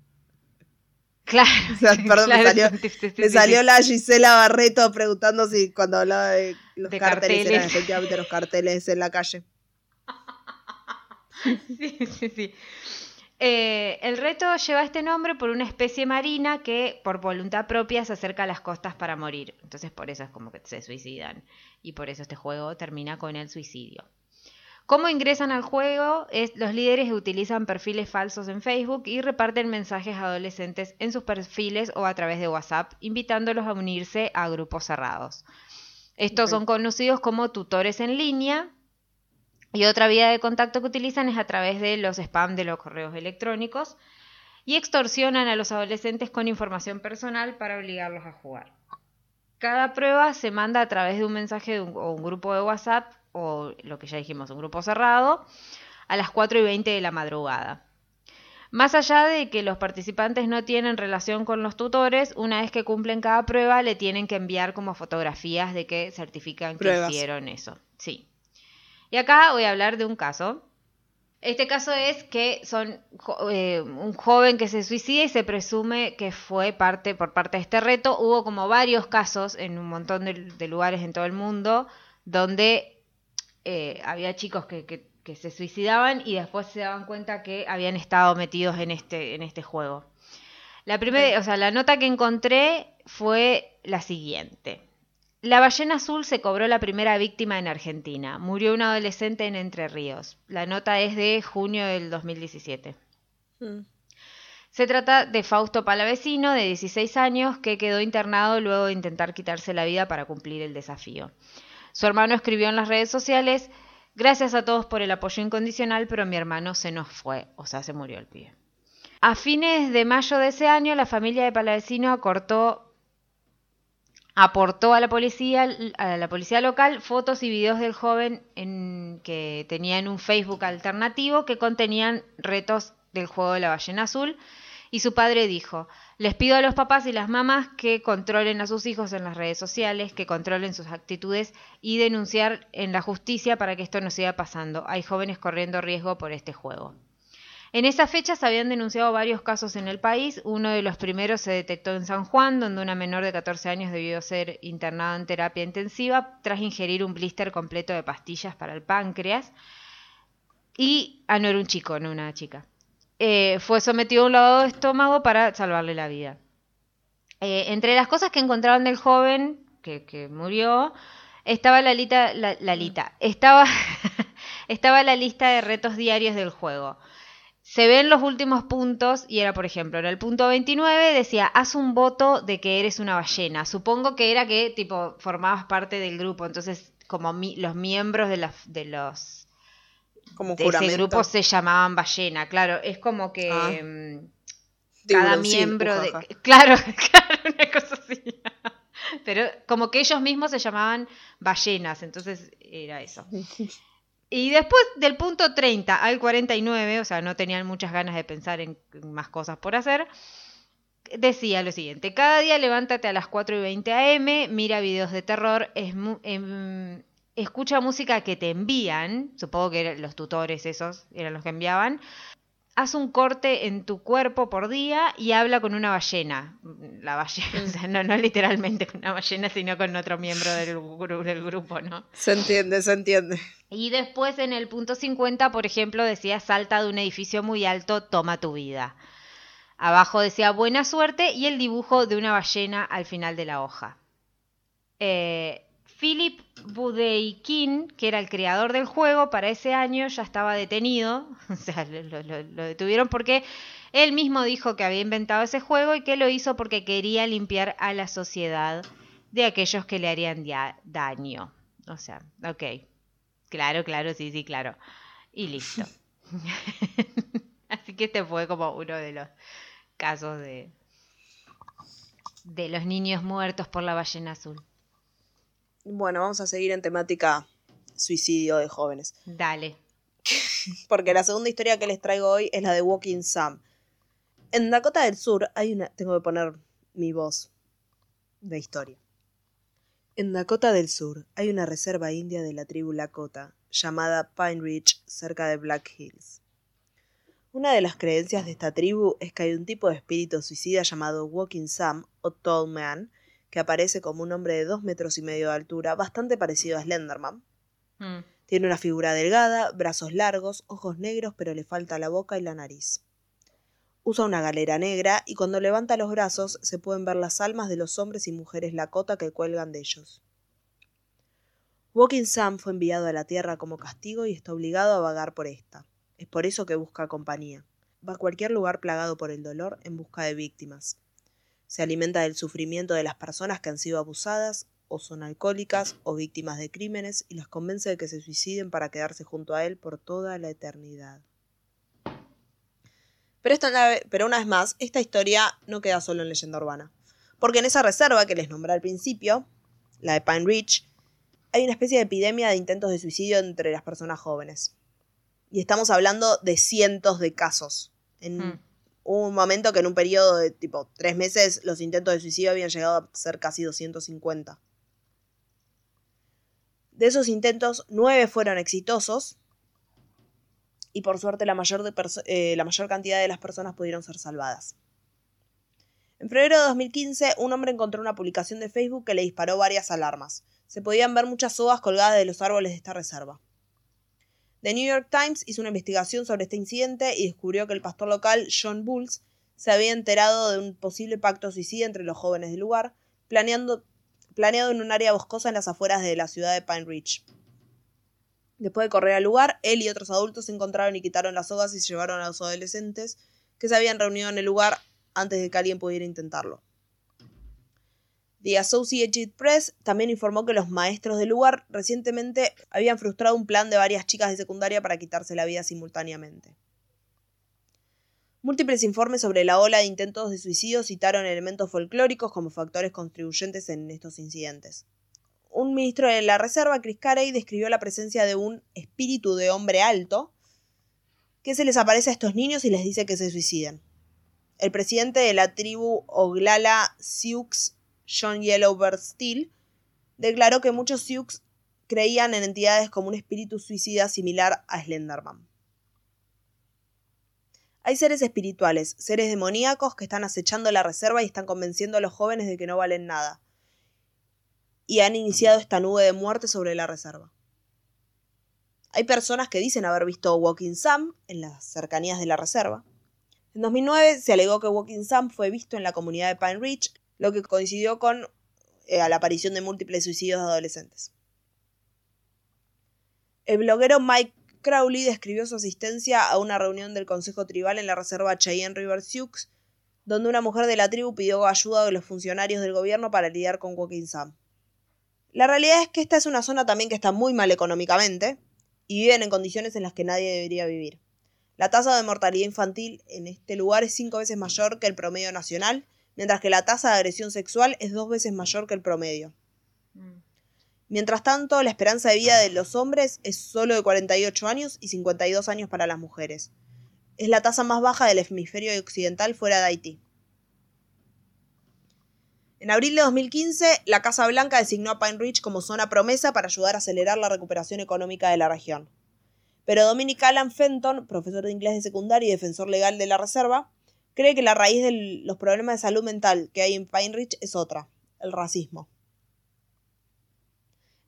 D: Claro.
C: O sea, perdón, me
D: claro,
C: salió,
D: sí, sí, sí,
C: me
D: sí,
C: salió la Gisela Barreto preguntando si cuando hablaba de los
D: De
C: carteles, eran
D: carteles.
C: efectivamente los carteles en la calle.
D: Sí, sí, sí. Eh, el reto lleva este nombre por una especie marina que por voluntad propia se acerca a las costas para morir. Entonces por eso es como que se suicidan. Y por eso este juego termina con el suicidio. ¿Cómo ingresan al juego? Es, los líderes utilizan perfiles falsos en Facebook y reparten mensajes a adolescentes en sus perfiles o a través de WhatsApp, invitándolos a unirse a grupos cerrados. Estos son conocidos como tutores en línea y otra vía de contacto que utilizan es a través de los spam de los correos electrónicos y extorsionan a los adolescentes con información personal para obligarlos a jugar. Cada prueba se manda a través de un mensaje de un- o un grupo de WhatsApp o lo que ya dijimos, un grupo cerrado, a las 4 y 20 de la madrugada. Más allá de que los participantes no tienen relación con los tutores, una vez que cumplen cada prueba le tienen que enviar como fotografías de que certifican
C: Pruebas.
D: que hicieron eso. Sí. Y acá voy a hablar de un caso. Este caso es que son eh, un joven que se suicida y se presume que fue parte por parte de este reto. Hubo como varios casos en un montón de, de lugares en todo el mundo donde eh, había chicos que, que- que se suicidaban y después se daban cuenta que habían estado metidos en este, en este juego. La primera, o sea, la nota que encontré fue la siguiente. La ballena azul se cobró la primera víctima en Argentina. Murió un adolescente en Entre Ríos. La nota es de junio del 2017.
C: Mm.
D: Se trata de Fausto Palavecino, de 16 años, que quedó internado luego de intentar quitarse la vida para cumplir el desafío. Su hermano escribió en las redes sociales, gracias a todos por el apoyo incondicional, pero mi hermano se nos fue, o sea, se murió el pibe. A fines de mayo de ese año, la familia de Palavecino acortó, aportó a la policía, a la policía local fotos y videos del joven en, que tenía en un Facebook alternativo que contenían retos del juego de la ballena azul. Y su padre dijo, les pido a los papás y las mamás que controlen a sus hijos en las redes sociales, que controlen sus actitudes y denunciar en la justicia para que esto no siga pasando. Hay jóvenes corriendo riesgo por este juego. En esa fecha se habían denunciado varios casos en el país. Uno de los primeros se detectó en San Juan, donde una menor de 14 años debió ser internada en terapia intensiva tras ingerir un blister completo de pastillas para el páncreas. Y, ah, no era un chico, no una chica. Eh, fue sometido a un lavado de estómago para salvarle la vida. Eh, entre las cosas que encontraron del joven que, que murió, estaba la, la, estaba, estaba la lista de retos diarios del juego se ven los últimos puntos y era, por ejemplo, en el punto 29 decía, haz un voto de que eres una ballena. Supongo que era que, tipo, formabas parte del grupo, entonces como mi, los miembros de, de los...
C: Como
D: ese grupo se llamaban ballena, claro, es como que...
C: Ah.
D: mm, cada
C: Tiburón, sí,
D: miembro de...
C: ujaja.
D: Claro, claro, una cosa así. Pero como que ellos mismos se llamaban ballenas, entonces era eso. Y después del punto 30 al 49, o sea, no tenían muchas ganas de pensar en más cosas por hacer, decía lo siguiente, cada día levántate a las 4 y 20 am, mira videos de terror, es mu- em, escucha música que te envían, supongo que eran los tutores esos eran los que enviaban, haz un corte en tu cuerpo por día y habla con una ballena. La ballena, o sea, no, no literalmente con una ballena, sino con otro miembro del, gru- del grupo, ¿no?
C: Se entiende, se entiende.
D: Y después en el punto 50, por ejemplo, decía salta de un edificio muy alto, toma tu vida. Abajo decía buena suerte y el dibujo de una ballena al final de la hoja. Eh, Philip Budeikin, que era el creador del juego, para ese año ya estaba detenido. O sea, lo, detuvieron porque él mismo dijo que había inventado ese juego y que lo hizo porque quería limpiar a la sociedad de aquellos que le harían daño. O sea, ok. Claro, claro, sí, sí, claro. Y listo. Así que este fue como uno de los casos de, de los niños muertos por la ballena azul.
C: Bueno, vamos a seguir en temática suicidio de jóvenes.
D: Dale.
C: Porque la segunda historia que les traigo hoy es la de Walking Sam. En Dakota del Sur hay una... Tengo que poner mi voz de historia. En Dakota del Sur hay una reserva india de la tribu Lakota llamada Pine Ridge cerca de Black Hills. Una de las creencias de esta tribu es que hay un tipo de espíritu suicida llamado Walking Sam o Tall Man que aparece como un hombre de dos metros y medio de altura, bastante parecido a Slenderman,
D: Mm.
C: tiene una figura delgada, brazos largos, ojos negros, pero le falta la boca y la nariz. Usa una galera negra y cuando levanta los brazos se pueden ver las almas de los hombres y mujeres Lakota que cuelgan de ellos. Walking Sam fue enviado a la Tierra como castigo y está obligado a vagar por esta. Es por eso que busca compañía. Va a cualquier lugar plagado por el dolor en busca de víctimas. Se alimenta del sufrimiento de las personas que han sido abusadas o son alcohólicas o víctimas de crímenes y las convence de que se suiciden para quedarse junto a él por toda la eternidad. Pero, esta, pero una vez más, esta historia no queda solo en leyenda urbana. Porque en esa reserva que les nombré al principio, la de Pine Ridge, hay una especie de epidemia de intentos de suicidio entre las personas jóvenes. Y estamos hablando de cientos de casos. En
D: Mm.
C: Hubo un momento que en un periodo de tipo tres meses los intentos de suicidio habían llegado a ser casi 250. De esos intentos, nueve fueron exitosos y por suerte la mayor, de eh, la mayor cantidad de las personas pudieron ser salvadas. En febrero de 2015, un hombre encontró una publicación de Facebook que le disparó varias alarmas. Se podían ver muchas sogas colgadas de los árboles de esta reserva. The New York Times hizo una investigación sobre este incidente y descubrió que el pastor local, John Bulls, se había enterado de un posible pacto suicida entre los jóvenes del lugar, planeado en un área boscosa en las afueras de la ciudad de Pine Ridge. Después de correr al lugar, él y otros adultos se encontraron y quitaron las sogas y se llevaron a los adolescentes que se habían reunido en el lugar antes de que alguien pudiera intentarlo. The Associated Press también informó que los maestros del lugar recientemente habían frustrado un plan de varias chicas de secundaria para quitarse la vida simultáneamente. Múltiples informes sobre la ola de intentos de suicidio citaron elementos folclóricos como factores contribuyentes en estos incidentes. Un ministro de la Reserva, Chris Carey, describió la presencia de un espíritu de hombre alto que se les aparece a estos niños y les dice que se suiciden. El presidente de la tribu Oglala Sioux, John Yellowbird Steele, declaró que muchos Sioux creían en entidades como un espíritu suicida similar a Slenderman. Hay seres espirituales, seres demoníacos que están acechando la reserva y están convenciendo a los jóvenes de que no valen nada. Y han iniciado esta nube de muerte sobre la reserva. Hay personas que dicen haber visto Walking Sam en las cercanías de la reserva. En 2009 se alegó que Walking Sam fue visto en la comunidad de Pine Ridge, lo que coincidió con eh, la aparición de múltiples suicidios de adolescentes. El bloguero Mike Crowley describió su asistencia a una reunión del Consejo Tribal en la reserva Cheyenne River Sioux, donde una mujer de la tribu pidió ayuda de los funcionarios del gobierno para lidiar con Walking Sam. La realidad es que esta es una zona también que está muy mal económicamente y viven en condiciones en las que nadie debería vivir. La tasa de mortalidad infantil en este lugar es cinco veces mayor que el promedio nacional, mientras que la tasa de agresión sexual es dos veces mayor que el promedio.
D: Mm.
C: Mientras tanto, la esperanza de vida de los hombres es solo de 48 años y 52 años para las mujeres. Es la tasa más baja del hemisferio occidental fuera de Haití. En abril de 2015, la Casa Blanca designó a Pine Ridge como zona promesa para ayudar a acelerar la recuperación económica de la región. Pero Dominic Allen Fenton, profesor de inglés de secundaria y defensor legal de la reserva, cree que la raíz de los problemas de salud mental que hay en Pine Ridge es otra, el racismo.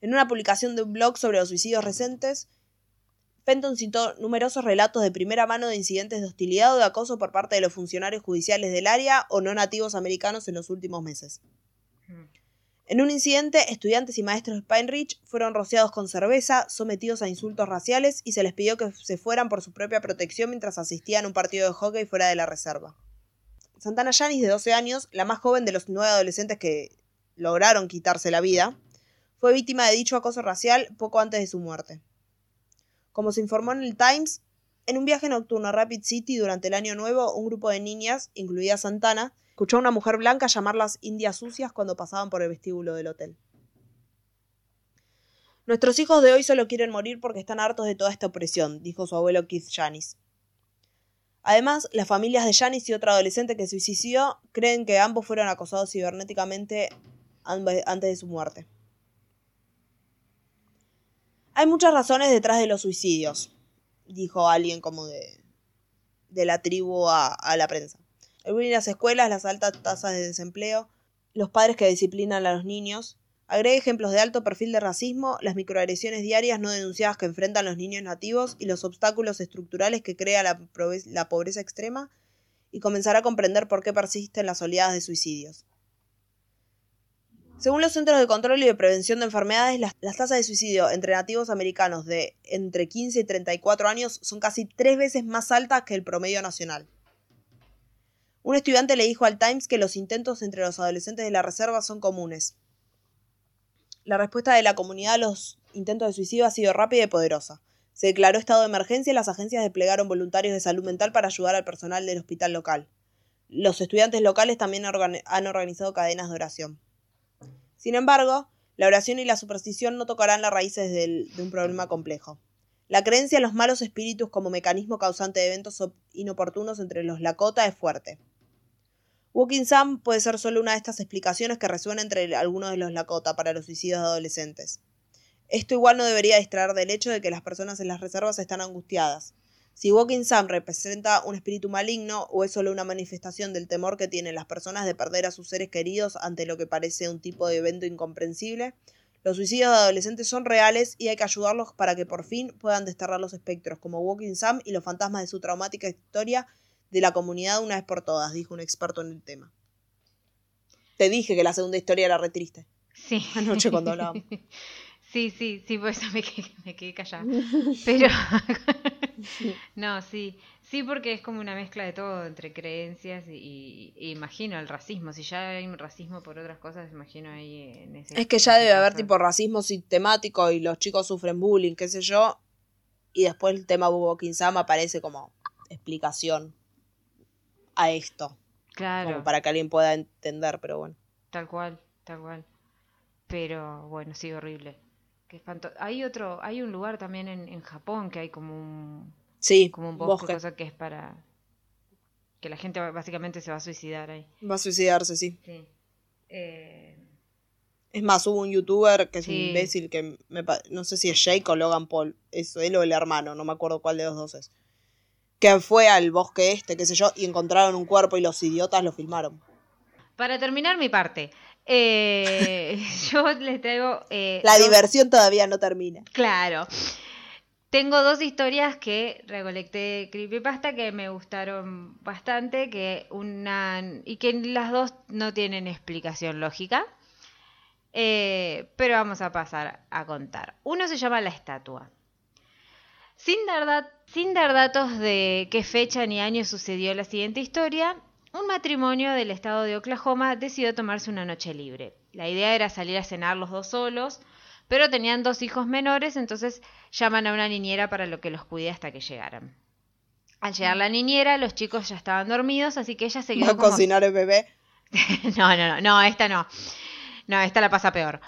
C: En una publicación de un blog sobre los suicidios recientes, Fenton citó numerosos relatos de primera mano de incidentes de hostilidad o de acoso por parte de los funcionarios judiciales del área o no nativos americanos en los últimos meses. En un incidente, estudiantes y maestros de Pine Ridge fueron rociados con cerveza, sometidos a insultos raciales y se les pidió que se fueran por su propia protección mientras asistían a un partido de hockey fuera de la reserva. Santana Yanis, de 12 años, la más joven de los nueve adolescentes que lograron quitarse la vida, fue víctima de dicho acoso racial poco antes de su muerte. Como se informó en el Times, en un viaje nocturno a Rapid City durante el Año Nuevo, un grupo de niñas, incluida Santana, escuchó a una mujer blanca llamarlas indias sucias cuando pasaban por el vestíbulo del hotel. Nuestros hijos de hoy solo quieren morir porque están hartos de toda esta opresión, dijo su abuelo Keith Janis. Además, las familias de Janis y otro adolescente que suicidó creen que ambos fueron acosados cibernéticamente antes de su muerte. Hay muchas razones detrás de los suicidios, dijo alguien como de, de la tribu a la prensa. En las escuelas, las altas tasas de desempleo, los padres que disciplinan a los niños. Agrega ejemplos de alto perfil de racismo, las microagresiones diarias no denunciadas que enfrentan los niños nativos y los obstáculos estructurales que crea la pobreza extrema, y comenzará a comprender por qué persisten las oleadas de suicidios. Según los Centros de Control y de Prevención de Enfermedades, las, las tasas de suicidio entre nativos americanos de entre 15 y 34 años son casi tres veces más altas que el promedio nacional. Un estudiante le dijo al Times que los intentos entre los adolescentes de la reserva son comunes. La respuesta de la comunidad a los intentos de suicidio ha sido rápida y poderosa. Se declaró estado de emergencia y las agencias desplegaron voluntarios de salud mental para ayudar al personal del hospital local. Los estudiantes locales también han organizado cadenas de oración. Sin embargo, la oración y la superstición no tocarán las raíces de un problema complejo. La creencia en los malos espíritus como mecanismo causante de eventos op- inoportunos entre los Lakota es fuerte. Walking Sam puede ser solo una de estas explicaciones que resuena entre algunos de los Lakota para los suicidios de adolescentes. Esto igual no debería distraer del hecho de que las personas en las reservas están angustiadas. Si Walking Sam representa un espíritu maligno o es solo una manifestación del temor que tienen las personas de perder a sus seres queridos ante lo que parece un tipo de evento incomprensible, los suicidios de adolescentes son reales y hay que ayudarlos para que por fin puedan desterrar los espectros como Walking Sam y los fantasmas de su traumática historia de la comunidad una vez por todas, dijo un experto en el tema. Te dije que la segunda historia era re triste.
D: Sí.
C: Anoche cuando hablábamos.
D: Sí, sí, sí, por eso me quedé, me quedé callada. Pero. no, sí. Sí, porque es como una mezcla de todo, entre creencias y, imagino el racismo. Si ya hay un racismo por otras cosas, imagino ahí en ese.
C: Es que ya debe haber tipo racismo sistemático y los chicos sufren bullying, qué sé yo. Y después el tema Walking Sam aparece como explicación a esto.
D: Claro.
C: Como para que alguien pueda entender, pero bueno.
D: Tal cual, tal cual. Pero bueno, sí, horrible. Qué espanto. Hay otro, hay un lugar también en, en Japón que hay como un,
C: Sí,
D: como un bosque,
C: bosque.
D: cosa que es para que la gente básicamente se va a suicidar ahí.
C: Va a suicidarse, sí.
D: Sí. Eh,
C: Es más, hubo un youtuber que es un imbécil que me no sé si es Jake o Logan Paul, es él o el hermano, no me acuerdo cuál de los dos es. Que fue al bosque este, qué sé yo, y encontraron un cuerpo y los idiotas lo filmaron.
D: para terminar mi parte, eh, yo les traigo eh,
C: La
D: dos-
C: diversión todavía no termina.
D: Claro. Tengo dos historias que recolecté de Creepypasta que me gustaron bastante, que una y que las dos no tienen explicación lógica. Eh, pero vamos a pasar a contar. Uno se llama La Estatua. Sin dar, sin dar datos de qué fecha ni año sucedió la siguiente historia, un matrimonio del estado de Oklahoma decidió tomarse una noche libre. La idea era salir a cenar los dos solos, pero tenían dos hijos menores, entonces llaman a una niñera para lo que los cuide hasta que llegaran. Al llegar la niñera, los chicos ya estaban dormidos, así que ella se quedó como
C: cocinar el bebé.
D: no, no, no, no, esta no. No, esta la pasa peor.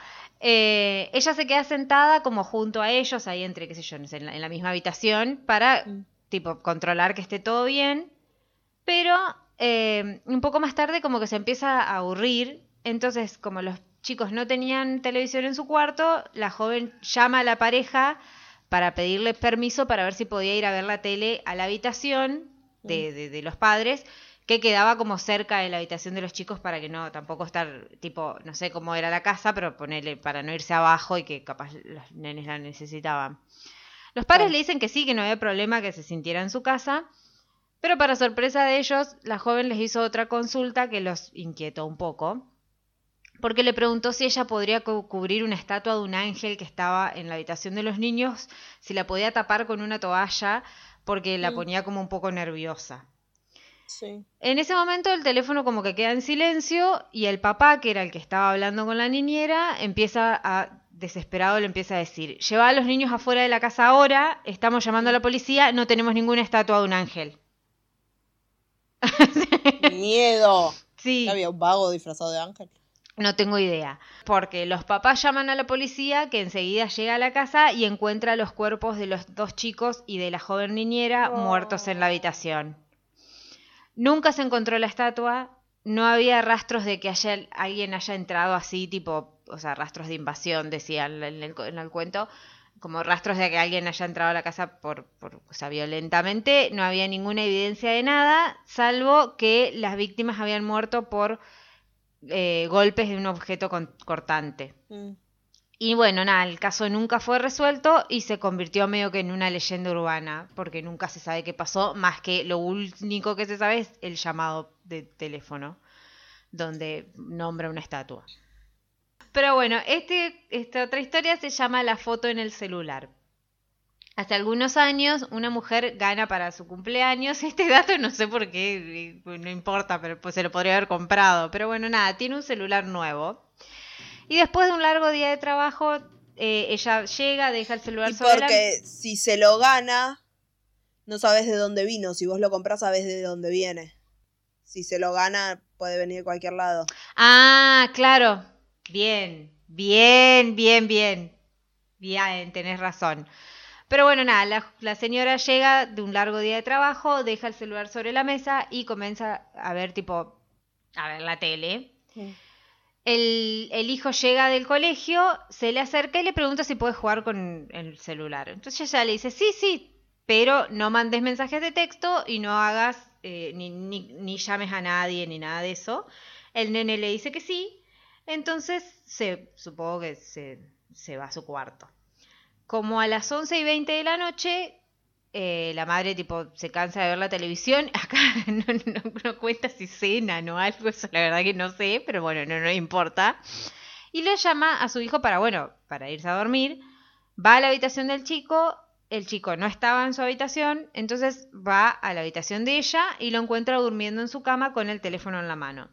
D: Eh, ella se queda sentada como junto a ellos, ahí entre, qué sé yo, en la, en la misma habitación, para,
C: Mm.
D: tipo, controlar que esté todo bien. Pero eh, un poco más tarde como que se empieza a aburrir. Entonces, como los chicos no tenían televisión en su cuarto, la joven llama a la pareja para pedirle permiso para ver si podía ir a ver la tele a la habitación de, de- de los padres, que quedaba como cerca de la habitación de los chicos para que no tampoco estar, tipo, no sé cómo era la casa, pero ponerle para no irse abajo y que capaz los nenes la necesitaban. Los padres le dicen que sí, que no había problema que se sintiera en su casa, pero para sorpresa de ellos, la joven les hizo otra consulta que los inquietó un poco, porque le preguntó si ella podría cu- cubrir una estatua de un ángel que estaba en la habitación de los niños, si la podía tapar con una toalla, porque la
C: Mm.
D: ponía como un poco nerviosa.
C: Sí.
D: En ese momento el teléfono como que queda en silencio y el papá, que era el que estaba hablando con la niñera, empieza a, desesperado, le empieza a decir, lleva a los niños afuera de la casa ahora, estamos llamando a la policía, no tenemos ninguna estatua de un ángel.
C: Miedo.
D: Sí,
C: ¿Había un vago disfrazado de ángel?
D: no tengo idea. Porque los papás llaman a la policía, que enseguida llega a la casa y encuentra los cuerpos de los dos chicos y de la joven niñera muertos en la habitación. Nunca se encontró la estatua, no había rastros de que haya, alguien haya entrado así, tipo, o sea, rastros de invasión, decía en el, en el cuento, como rastros de que alguien haya entrado a la casa por, por, o sea, violentamente, no había ninguna evidencia de nada, salvo que las víctimas habían muerto por eh, golpes de un objeto con- cortante.
C: Mm.
D: Y bueno, nada, el caso nunca fue resuelto y se convirtió medio que en una leyenda urbana, porque nunca se sabe qué pasó, más que lo único que se sabe es el llamado de teléfono, donde nombra una estatua. Pero bueno, este, esta otra historia se llama La foto en el celular. Hace algunos años una mujer gana para su cumpleaños. Este dato no sé por qué, eh, no importa, pero pues se lo podría haber comprado. Pero bueno, nada, tiene un celular nuevo. Y después de un largo día de trabajo, eh, ella llega, deja el celular
C: Y
D: sobre la-
C: porque si se lo gana, no sabes de dónde vino. Si vos lo compras, sabes de dónde viene. Si se lo gana, puede venir de cualquier lado.
D: Ah, claro. Bien, bien, bien, bien. Bien, tenés razón. Pero bueno, nada, la, la señora llega de un largo día de trabajo, deja el celular sobre la mesa y comienza a ver tipo, a ver la tele. El, el hijo llega del colegio, se le acerca y le pregunta si puede jugar con el celular. Entonces ella le dice, sí, sí, pero no mandes mensajes de texto y no hagas, eh, ni, ni, ni llames a nadie ni nada de eso. El nene le dice que sí, entonces se, supongo que se, se va a su cuarto. Como a las 11 y 20 de la noche, eh, la madre tipo se cansa de ver la televisión. Acá no, no- no cuenta si cenan o algo, eso la verdad que no sé, pero bueno, no, no importa. Y le llama a su hijo para, bueno, para irse a dormir. Va a la habitación del chico, el chico no estaba en su habitación, entonces va a la habitación de ella y lo encuentra durmiendo en su cama con el teléfono en la mano.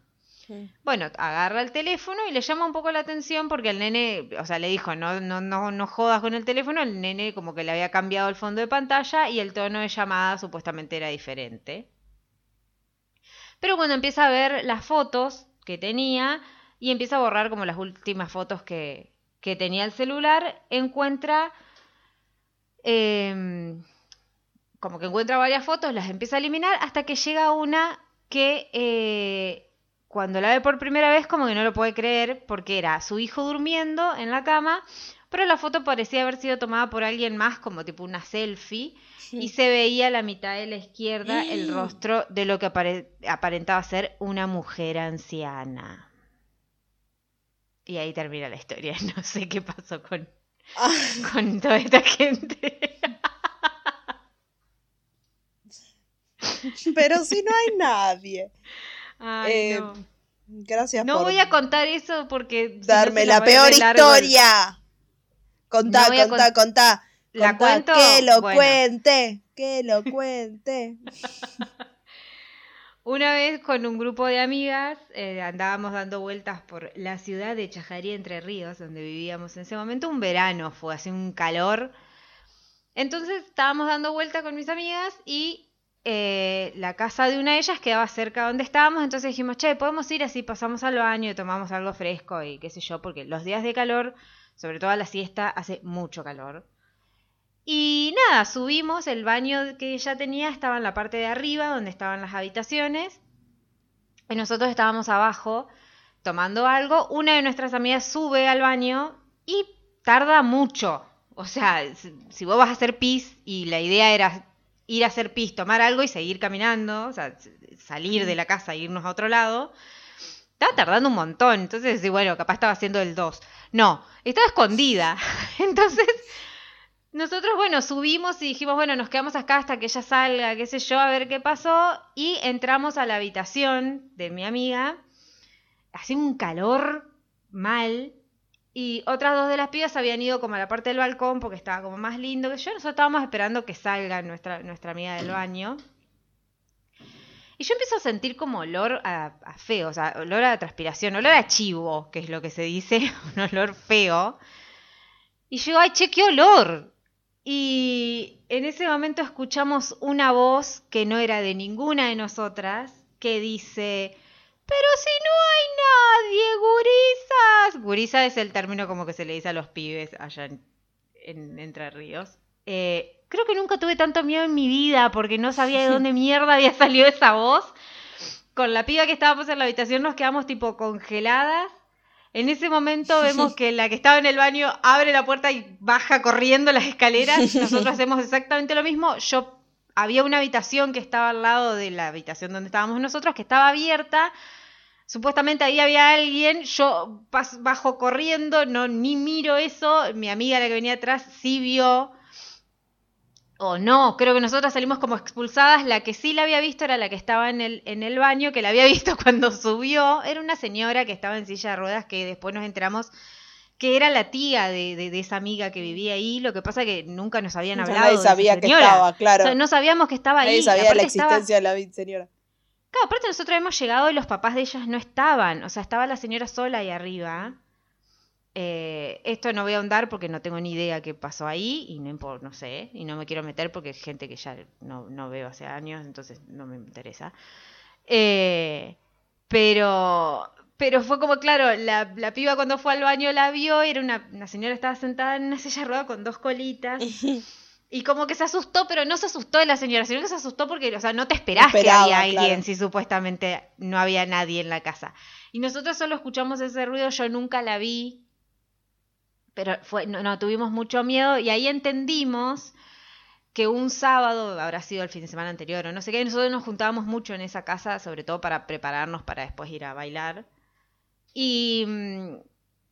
D: Bueno, agarra el teléfono y le llama un poco la atención porque el nene, o sea, le dijo, no, no, no, no jodas con el teléfono, el nene como que le había cambiado el fondo de pantalla y el tono de llamada supuestamente era diferente. Pero cuando empieza a ver las fotos que tenía y empieza a borrar como las últimas fotos que, que tenía el celular, encuentra em, como que encuentra varias fotos, las empieza a eliminar hasta que llega una que eh, cuando la ve por primera vez como que no lo puede creer porque era su hijo durmiendo en la cama, pero la foto parecía haber sido tomada por alguien más como tipo una selfie y se veía a la mitad de la izquierda el rostro de lo que apare- aparentaba ser una mujer anciana. Y ahí termina la historia. No sé qué pasó con, con toda esta gente.
C: Pero si no hay nadie.
D: Ay,
C: Eh,
D: no.
C: Gracias
D: No
C: por
D: voy a contar eso porque. si no
C: darme la peor historia. Contá,
D: No
C: contá,
D: cont-
C: contá.
D: ¿La
C: contá,
D: cuento?
C: Que lo
D: Bueno.
C: cuente, que lo cuente.
D: Una vez con un grupo de amigas eh, andábamos dando vueltas por la ciudad de Chajarí Entre Ríos, donde vivíamos en ese momento. Un verano fue, así un calor. Entonces estábamos dando vueltas con mis amigas y eh, la casa de una de ellas quedaba cerca de donde estábamos. Entonces dijimos, che, podemos ir así, pasamos al baño y tomamos algo fresco y qué sé yo, porque los días de calor, sobre todo a la siesta, hace mucho calor. Y nada, subimos, el baño que ella tenía estaba en la parte de arriba, donde estaban las habitaciones, y nosotros estábamos abajo tomando algo. Una de nuestras amigas sube al baño y tarda mucho. O sea, si- vos vas a hacer pis y la idea era ir a hacer pis, tomar algo y seguir caminando, o sea, salir de la casa e irnos a otro lado, estaba tardando un montón. Entonces, bueno, capaz estaba haciendo el 2. No, estaba escondida. Entonces, nosotros, bueno, subimos y dijimos, bueno, nos quedamos acá hasta que ella salga, qué sé yo, a ver qué pasó. Y entramos a la habitación de mi amiga. Hacía un calor mal. Y otras dos de las pibas habían ido como a la parte del balcón porque estaba como más lindo que yo. Nosotros estábamos esperando que salga nuestra, nuestra amiga del baño. Y yo empiezo a sentir como olor a, a feo, o sea, olor a transpiración, olor a chivo, que es lo que se dice, un olor feo. Y yo, ay, che, qué olor. Y en ese momento escuchamos una voz que no era de ninguna de nosotras, que dice, pero si no hay nadie, gurisas. Gurisa es el término como que se le dice a los pibes allá en, en Entre Ríos. Eh, creo que nunca tuve tanto miedo en mi vida porque no sabía de dónde mierda había salido esa voz. Con la piba que estábamos en la habitación nos quedamos tipo congeladas. En ese momento vemos que la que estaba en el baño abre la puerta y baja corriendo las escaleras. Nosotros hacemos exactamente lo mismo. Yo había una habitación que estaba al lado de la habitación donde estábamos nosotros, que estaba abierta. Supuestamente ahí había alguien, yo bajo corriendo, no ni miro eso. Mi amiga, la que venía atrás, sí vio. O no, creo que nosotras salimos como expulsadas. La que sí la había visto era la que estaba en el, en el baño, que la había visto cuando subió. Era una señora que estaba en silla de ruedas, que después nos enteramos que era la tía de, de- de esa amiga que vivía ahí. Lo que pasa que nunca nos habían hablado.
C: nadie
D: de
C: sabía que estaba, claro.
D: O sea, no sabíamos que estaba ahí.
C: Nadie sabía la
D: estaba-
C: existencia de la señora.
D: Claro, aparte nosotros hemos llegado y los papás de ellas no estaban. O sea, estaba la señora sola ahí arriba. Eh, esto no voy a ahondar porque no tengo ni idea qué pasó ahí y no, no sé, y no me quiero meter porque es gente que ya no, no veo hace años, entonces no me interesa. Eh, pero, pero fue como, claro, la, la piba cuando fue al baño la vio, y era una, una señora estaba sentada en una silla rueda con dos colitas. Y como que se asustó, pero no se asustó de la señora, sino que se asustó porque, o sea, no te esperás
C: Esperaba,
D: que había alguien
C: claro.
D: si supuestamente no había nadie en la casa. Y nosotros solo escuchamos ese ruido, yo nunca la vi, pero fue, no, no, tuvimos mucho miedo y ahí entendimos que un sábado, habrá sido el fin de semana anterior o no sé qué, nosotros nos juntábamos mucho en esa casa, sobre todo para prepararnos para después ir a bailar. Y mm,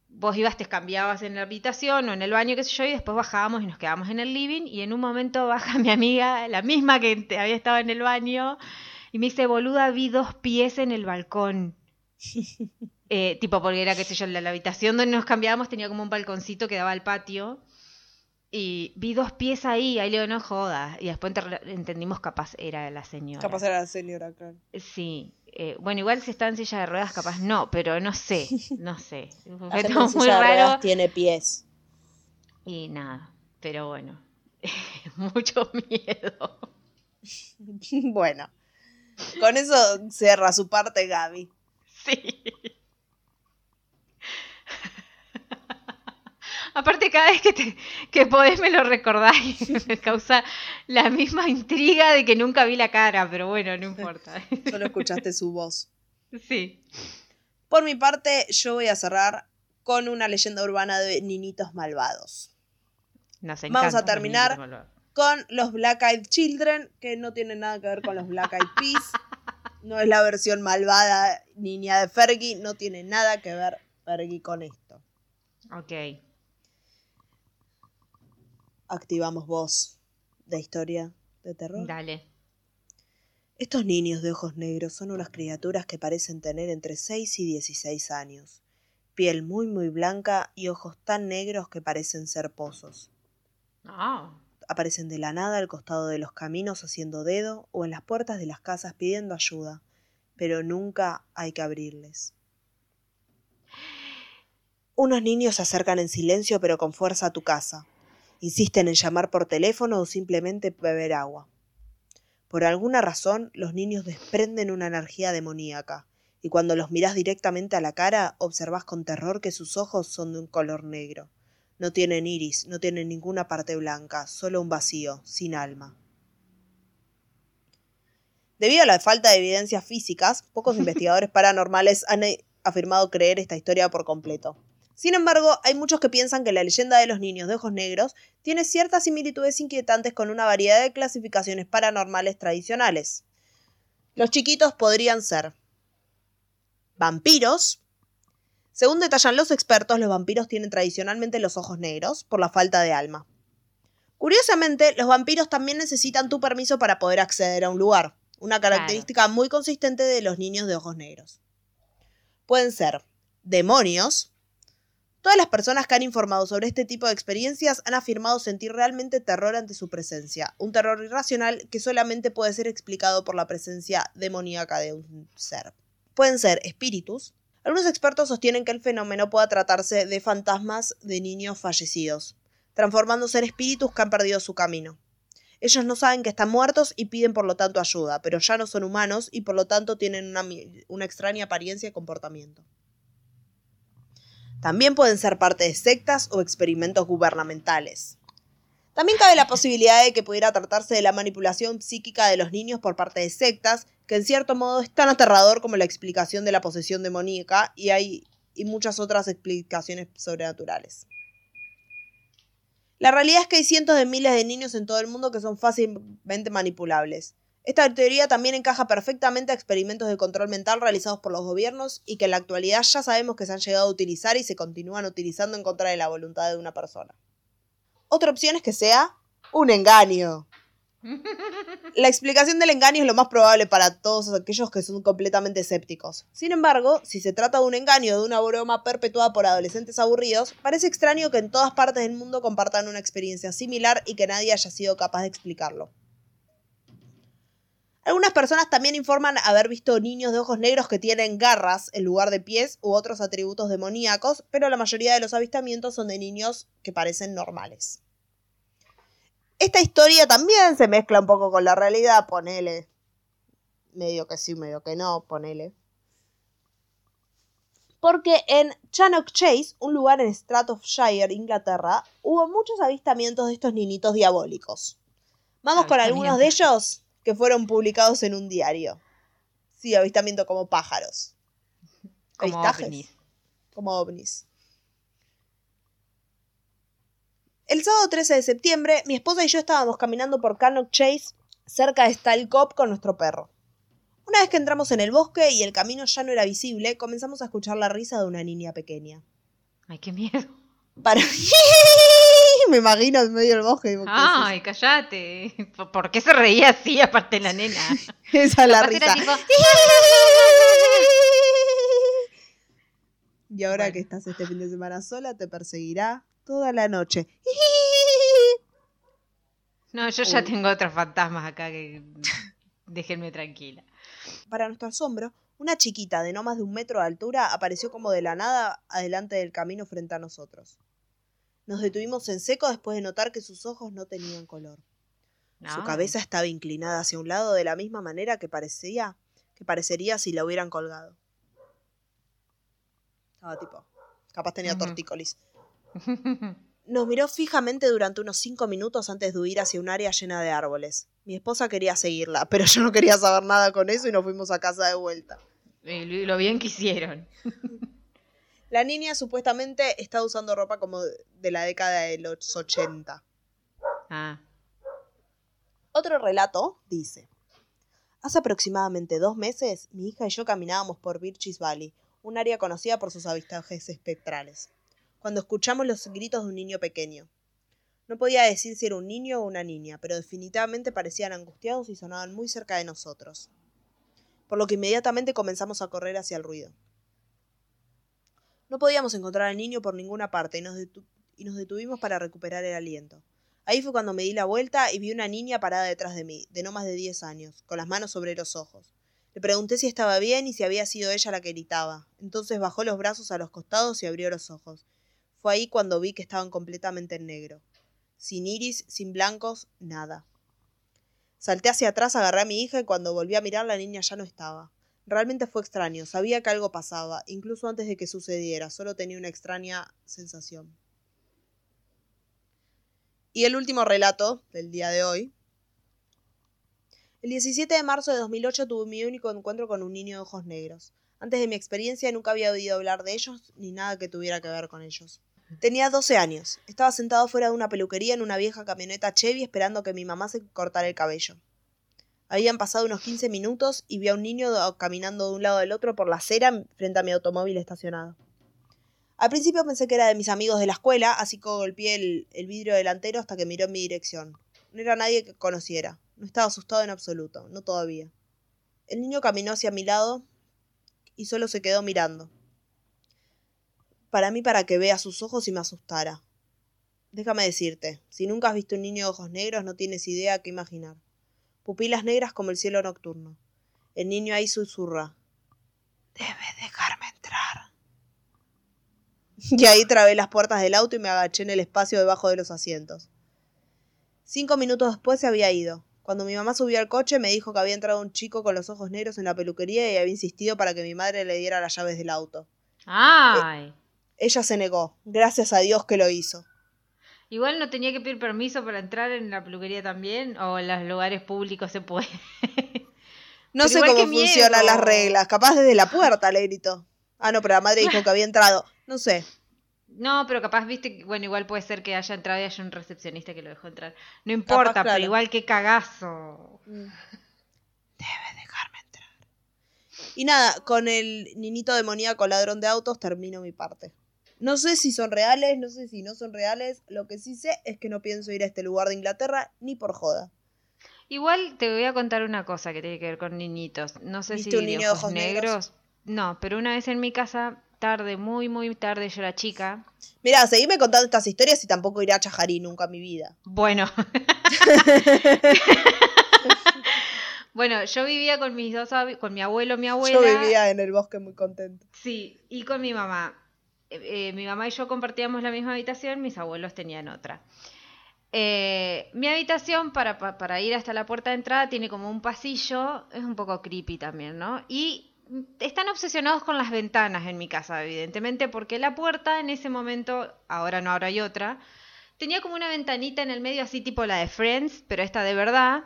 D: vos ibas, te cambiabas en la habitación o en el baño, qué sé yo, y después bajábamos y nos quedábamos en el living. Y en un momento baja mi amiga, la misma que había estado en el baño, y me dice, boluda, vi dos pies en el balcón. Eh, tipo, porque era, qué sé yo, la, la habitación donde nos cambiábamos tenía como un balconcito que daba al patio. Y vi dos pies ahí, ahí le digo, no jodas. Y después entendimos capaz era la señora.
C: Capaz era la señora, claro.
D: Sí. eh, bueno, igual si está en silla de ruedas, capaz no, pero no sé, no sé.
C: La gente en
D: muy
C: silla de ruedas tiene pies.
D: Y nada, pero bueno, mucho miedo.
C: bueno. Con eso cierra su parte Gaby.
D: Sí. Aparte, cada vez que, te, que podés me lo recordáis. Me causa la misma intriga de que nunca vi la cara, pero bueno, no importa.
C: Solo escuchaste su voz.
D: Sí.
C: Por mi parte, yo voy a cerrar con una leyenda urbana de niñitos malvados.
D: Nos
C: Vamos a terminar. Con los Black Eyed Children, que no tienen nada que ver con los Black Eyed Peas. No es la versión malvada niña de Fergie, no tiene nada que ver Fergie con esto.
D: Ok.
C: Activamos voz de historia de terror.
D: Dale.
C: Estos niños de ojos negros son unas criaturas que parecen tener entre 6 y 16 años. Piel muy muy blanca y ojos tan negros que parecen ser pozos.
D: Ah.
C: Aparecen de la nada al costado de los caminos haciendo dedo o en las puertas de las casas pidiendo ayuda, pero nunca hay que abrirles. Unos niños se acercan en silencio pero con fuerza a tu casa. Insisten en llamar por teléfono o simplemente beber agua. Por alguna razón, los niños desprenden una energía demoníaca, y cuando los mirás directamente a la cara, observás con terror que sus ojos son de un color negro. No tienen iris, no tienen ninguna parte blanca, solo un vacío, sin alma. Debido a la falta de evidencias físicas, pocos investigadores paranormales han eh, afirmado creer esta historia por completo. Sin embargo, hay muchos que piensan que la leyenda de los niños de ojos negros tiene ciertas similitudes inquietantes con una variedad de clasificaciones paranormales tradicionales. Los chiquitos podrían ser vampiros. Según detallan los expertos, los vampiros tienen tradicionalmente los ojos negros por la falta de alma. Curiosamente, los vampiros también necesitan tu permiso para poder acceder a un lugar, una característica muy consistente de los niños de ojos negros. Pueden ser demonios. Todas las personas que han informado sobre este tipo de experiencias han afirmado sentir realmente terror ante su presencia, un terror irracional que solamente puede ser explicado por la presencia demoníaca de un ser. Pueden ser espíritus. Algunos expertos sostienen que el fenómeno pueda tratarse de fantasmas de niños fallecidos, transformándose en espíritus que han perdido su camino. Ellos no saben que están muertos y piden por lo tanto ayuda, pero ya no son humanos y por lo tanto tienen una, una extraña apariencia y comportamiento. También pueden ser parte de sectas o experimentos gubernamentales. También cabe la posibilidad de que pudiera tratarse de la manipulación psíquica de los niños por parte de sectas, que en cierto modo es tan aterrador como la explicación de la posesión demoníaca y hay muchas otras explicaciones sobrenaturales. La realidad es que hay cientos de miles de niños en todo el mundo que son fácilmente manipulables. Esta teoría también encaja perfectamente a experimentos de control mental realizados por los gobiernos y que en la actualidad ya sabemos que se han llegado a utilizar y se continúan utilizando en contra de la voluntad de una persona. Otra opción es que sea un engaño. La explicación del engaño es lo más probable para todos aquellos que son completamente escépticos. Sin embargo, si se trata de un engaño o de una broma perpetuada por adolescentes aburridos, parece extraño que en todas partes del mundo compartan una experiencia similar y que nadie haya sido capaz de explicarlo. Algunas personas también informan haber visto niños de ojos negros que tienen garras en lugar de pies u otros atributos demoníacos, pero la mayoría de los avistamientos son de niños que parecen normales. Esta historia también se mezcla un poco con la realidad, ponele. Medio que sí, medio que no, ponele. Porque en Chanock Chase, un lugar en Staffordshire, Inglaterra, hubo muchos avistamientos de estos ninitos diabólicos. Vamos con algunos de ellos que fueron publicados en un diario. Sí, avistamiento como pájaros.
D: Como
C: Avistajes.
D: ovnis.
C: Como ovnis. El sábado 13 de septiembre, mi esposa y yo estábamos caminando por Cannock Chase, cerca de Style Cop, con nuestro perro. Una vez que entramos en el bosque y el camino ya no era visible, comenzamos a escuchar la risa de una niña pequeña.
D: Ay, qué miedo.
C: Para... Me imagino en medio del bosque. ¿qué es?
D: Ay, cállate. ¿Por- ¿Por qué se reía así aparte la nena?
C: Esa es la risa.
D: tipo,
C: Y ahora
D: Bueno.
C: que estás este fin de semana sola, te perseguirá toda la noche.
D: No, yo ya
C: Uy.
D: tengo otros fantasmas acá que déjenme tranquila.
C: Para nuestro asombro, una chiquita de no más de un metro de altura apareció como de la nada adelante del camino frente a nosotros. Nos detuvimos en seco después de notar que sus ojos no tenían color. Su
D: Ay.
C: cabeza estaba inclinada hacia un lado de la misma manera que parecía que parecería si la hubieran colgado. Estaba tipo, capaz tenía tortícolis. Nos miró fijamente durante unos cinco minutos antes de huir hacia un área llena de árboles. Mi esposa quería seguirla, pero yo no quería saber nada con eso y nos fuimos a casa de vuelta.
D: Y lo bien que hicieron.
C: La niña supuestamente estaba usando ropa como de la década de los 80.
D: Ah.
C: Otro relato dice: Hace aproximadamente dos meses, mi hija y yo caminábamos por Birches Valley, un área conocida por sus avistajes espectrales, cuando escuchamos los gritos de un niño pequeño. No podía decir si era un niño o una niña, pero definitivamente parecían angustiados y sonaban muy cerca de nosotros. Por lo que inmediatamente comenzamos a correr hacia el ruido. No podíamos encontrar al niño por ninguna parte y nos, detuvimos para recuperar el aliento. Ahí fue cuando me di la vuelta y vi una niña parada detrás de mí, de no más de 10 años, con las manos sobre los ojos. Le pregunté si estaba bien y si había sido ella la que gritaba. Entonces bajó los brazos a los costados y abrió los ojos. Fue ahí cuando vi que estaban completamente en negro. Sin iris, sin blancos, nada. Salté hacia atrás, agarré a mi hija y cuando volví a mirar la niña ya no estaba. Realmente fue extraño, sabía que algo pasaba, incluso antes de que sucediera, solo tenía una extraña sensación. Y el último relato del día de hoy. El 17 de marzo de 2008 tuve mi único encuentro con un niño de ojos negros. Antes de mi experiencia nunca había oído hablar de ellos ni nada que tuviera que ver con ellos. Tenía 12 años. Estaba sentado fuera de una peluquería en una vieja camioneta Chevy esperando que mi mamá se cortara el cabello. Habían pasado unos 15 minutos y vi a un niño do- caminando de un lado del otro por la acera frente a mi automóvil estacionado. Al principio pensé que era de mis amigos de la escuela, así que golpeé el, el vidrio delantero hasta que miró en mi dirección. No era nadie que conociera. No estaba asustado en absoluto, no todavía. El niño caminó hacia mi lado y solo se quedó mirando. Para mí, para que vea sus ojos y me asustara. Déjame decirte, si nunca has visto un niño de ojos negros, no tienes idea qué imaginar. Pupilas negras como el cielo nocturno. El niño ahí susurra. Debes dejarme entrar. Y ahí trabé las puertas del auto y me agaché en el espacio debajo de los asientos. Cinco minutos después se había ido. Cuando mi mamá subió al coche me dijo que había entrado un chico con los ojos negros en la peluquería y había insistido para que mi madre le diera las llaves del auto.
D: Ay.
C: Ella se negó. Gracias a Dios que lo hizo.
D: Igual no tenía que pedir permiso para entrar en la peluquería también, o en los lugares públicos se puede.
C: No
D: Pero
C: sé cómo
D: qué
C: funcionan
D: miedo.
C: las reglas. Capaz desde la puerta le gritó. Ah, no, pero la madre dijo que había entrado. No sé.
D: No, pero capaz, viste, que- bueno, igual puede ser que haya entrado y haya un recepcionista que lo dejó entrar. No importa,
C: claro.
D: pero igual que cagazo.
C: Debe dejarme entrar. Y nada, con el niñito demoníaco ladrón de autos termino mi parte. No sé si son reales, no sé si no son reales. Lo que sí sé es que no pienso ir a este lugar de Inglaterra ni por joda.
D: Igual te voy a contar una cosa que tiene que ver con niñitos. No sé si
C: ¿Viste un niño de
D: ojos
C: ojos negros?
D: negros. No, pero una vez en mi casa, tarde, muy, muy tarde, yo era chica.
C: Mira, seguime contando estas historias y tampoco iré a Chajarí nunca en mi vida.
D: Bueno. bueno, yo vivía con mis dos con mi abuelo, mi abuela.
C: Yo vivía en el bosque muy contento.
D: Sí, y con mi mamá. Eh, eh, mi mamá y yo compartíamos la misma habitación, mis abuelos tenían otra. Eh, mi habitación para, pa- para ir hasta la puerta de entrada tiene como un pasillo, es un poco creepy también, ¿no? Y mm, están obsesionados con las ventanas en mi casa, evidentemente, porque la puerta en ese momento, ahora no, ahora hay otra, tenía como una ventanita en el medio así tipo la de Friends, pero esta de verdad,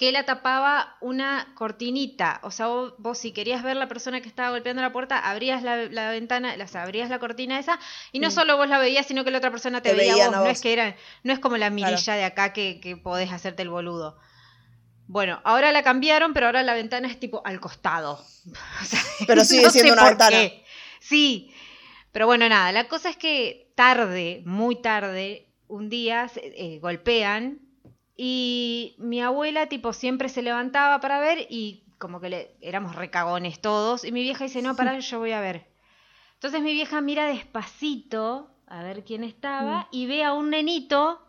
D: que la tapaba una cortinita. O sea, vos, vos si querías ver la persona que estaba golpeando la puerta, abrías la, la ventana, sea, abrías la cortina esa, y no
C: Mm.
D: solo vos la veías, sino que la otra persona te,
C: Te
D: veía vos. No
C: vos.
D: es que era, no es como la mirilla
C: Claro.
D: de acá que, que podés hacerte el boludo. Bueno, ahora la cambiaron, pero ahora la ventana es tipo al costado. O sea,
C: Pero sigue
D: no
C: siendo una ventana.
D: qué. Sí, pero bueno, nada, la cosa es que tarde, muy tarde, un día eh, golpean y mi abuela tipo siempre se levantaba para ver y como que le, éramos recagones todos y mi vieja dice, no, pará, yo voy a ver. Entonces mi vieja mira despacito a ver quién estaba y ve a un nenito,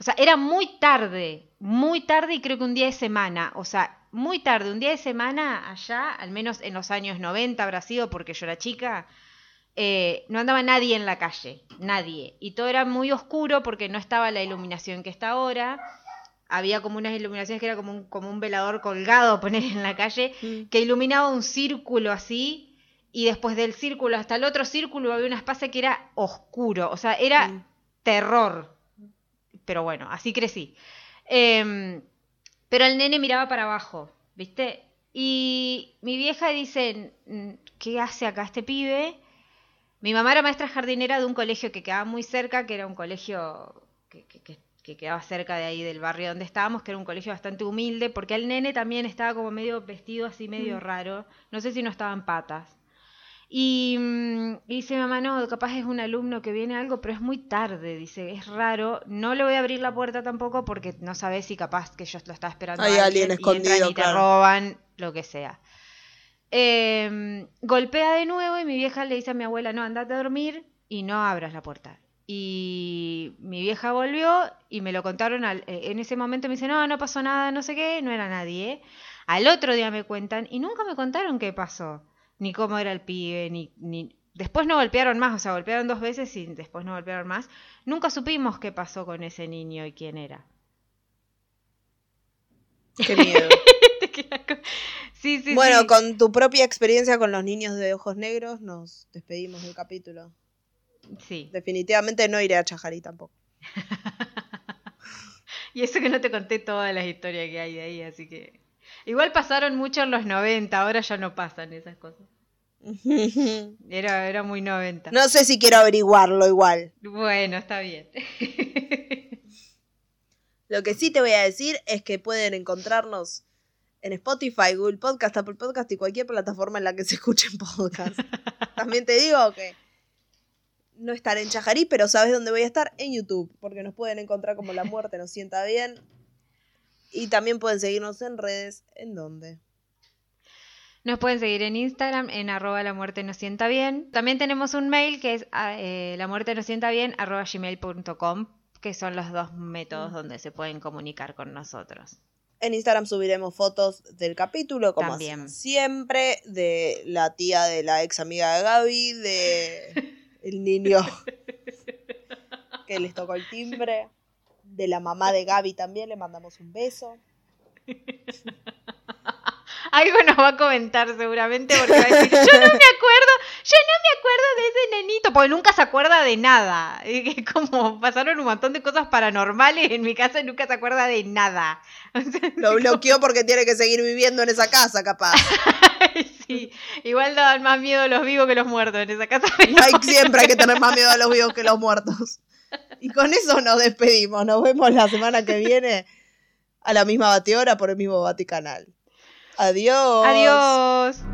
D: o sea, era muy tarde, muy tarde y creo que un día de semana, o sea, muy tarde, un día de semana allá, al menos en los años 90 habrá sido porque yo era chica, eh, no andaba nadie en la calle, nadie. Y todo era muy oscuro porque no estaba la iluminación que está ahora. había como unas iluminaciones que era como un, como un velador colgado, poner en la calle,
C: Mm.
D: que iluminaba un círculo así, y después del círculo hasta el otro círculo había un espacio que era oscuro, o sea, era
C: Mm.
D: terror. Pero bueno, así crecí. Em, pero el nene miraba para abajo, ¿viste? Y mi vieja dice, "Mm, ¿qué hace acá este pibe? Mi mamá era maestra jardinera de un colegio que quedaba muy cerca, que era un colegio que, que- que- que quedaba cerca de ahí del barrio donde estábamos, que era un colegio bastante humilde, porque el nene también estaba como medio vestido así, medio raro. No sé si no estaba en patas. Y, mm, y dice mi mamá, no, capaz es un alumno que viene algo, pero es muy tarde, dice, es raro. No le voy a abrir la puerta tampoco porque no sabes si capaz que yo lo estaba esperando.
C: Hay alguien escondido,
D: entran y te roban, lo que sea. Eh, golpea de nuevo y mi vieja le dice a mi abuela, no, andate a dormir y no abras la puerta. Y mi vieja volvió y me lo contaron al- eh, en ese momento me dice, no, no pasó nada, no sé qué, no era nadie. Al otro día me cuentan y nunca me contaron qué pasó, ni cómo era el pibe, ni, ni... Después no golpearon más, o sea, golpearon dos veces y después no golpearon más. Nunca supimos qué pasó con ese niño y quién era.
C: Qué miedo.
D: sí, sí,
C: bueno,
D: sí.
C: con tu propia experiencia con los niños de ojos negros, nos despedimos del capítulo.
D: Sí.
C: Definitivamente no iré a Chajarí tampoco.
D: Y eso que no te conté todas las historias que hay de ahí, así que... Igual pasaron mucho en los 90, ahora ya no pasan esas cosas. Era, era muy 90.
C: no sé si quiero averiguarlo igual.
D: Bueno, está bien.
C: Lo que sí te voy a decir es que pueden encontrarnos en Spotify, Google Podcast, Apple Podcast y cualquier plataforma en la que se escuchen podcasts. También te digo que no estaré en Chajarí, pero sabes dónde voy a estar en YouTube, porque nos pueden encontrar como La Muerte nos sienta bien. Y también pueden seguirnos en redes, ¿en dónde?
D: Nos pueden seguir en Instagram en arroba la muerte nos sienta bien. También tenemos un mail que es ah, eh, la muerte nos sienta bien arroba gmail.com, que son los dos métodos donde se pueden comunicar con nosotros.
C: En Instagram subiremos fotos del capítulo, como
D: También.
C: siempre, de la tía de la ex amiga de Gaby, de el niño que les tocó el timbre, de la mamá de Gaby también, le mandamos un beso.
D: Algo nos va a comentar seguramente porque va a decir, yo no me acuerdo, yo no me acuerdo de ese nenito, porque nunca se acuerda de nada. Es como pasaron un montón de cosas paranormales en mi casa y nunca se acuerda de nada. O sea,
C: Lo bloqueó porque tiene que seguir viviendo en esa casa, capaz.
D: sí, igual daban más miedo los vivos que los muertos en esa casa.
C: Hay, siempre hay que tener más miedo a los vivos que los muertos. Y con eso nos despedimos. Nos vemos la semana que viene a la misma batidora por el mismo Vaticanal. Adiós.
D: Adiós.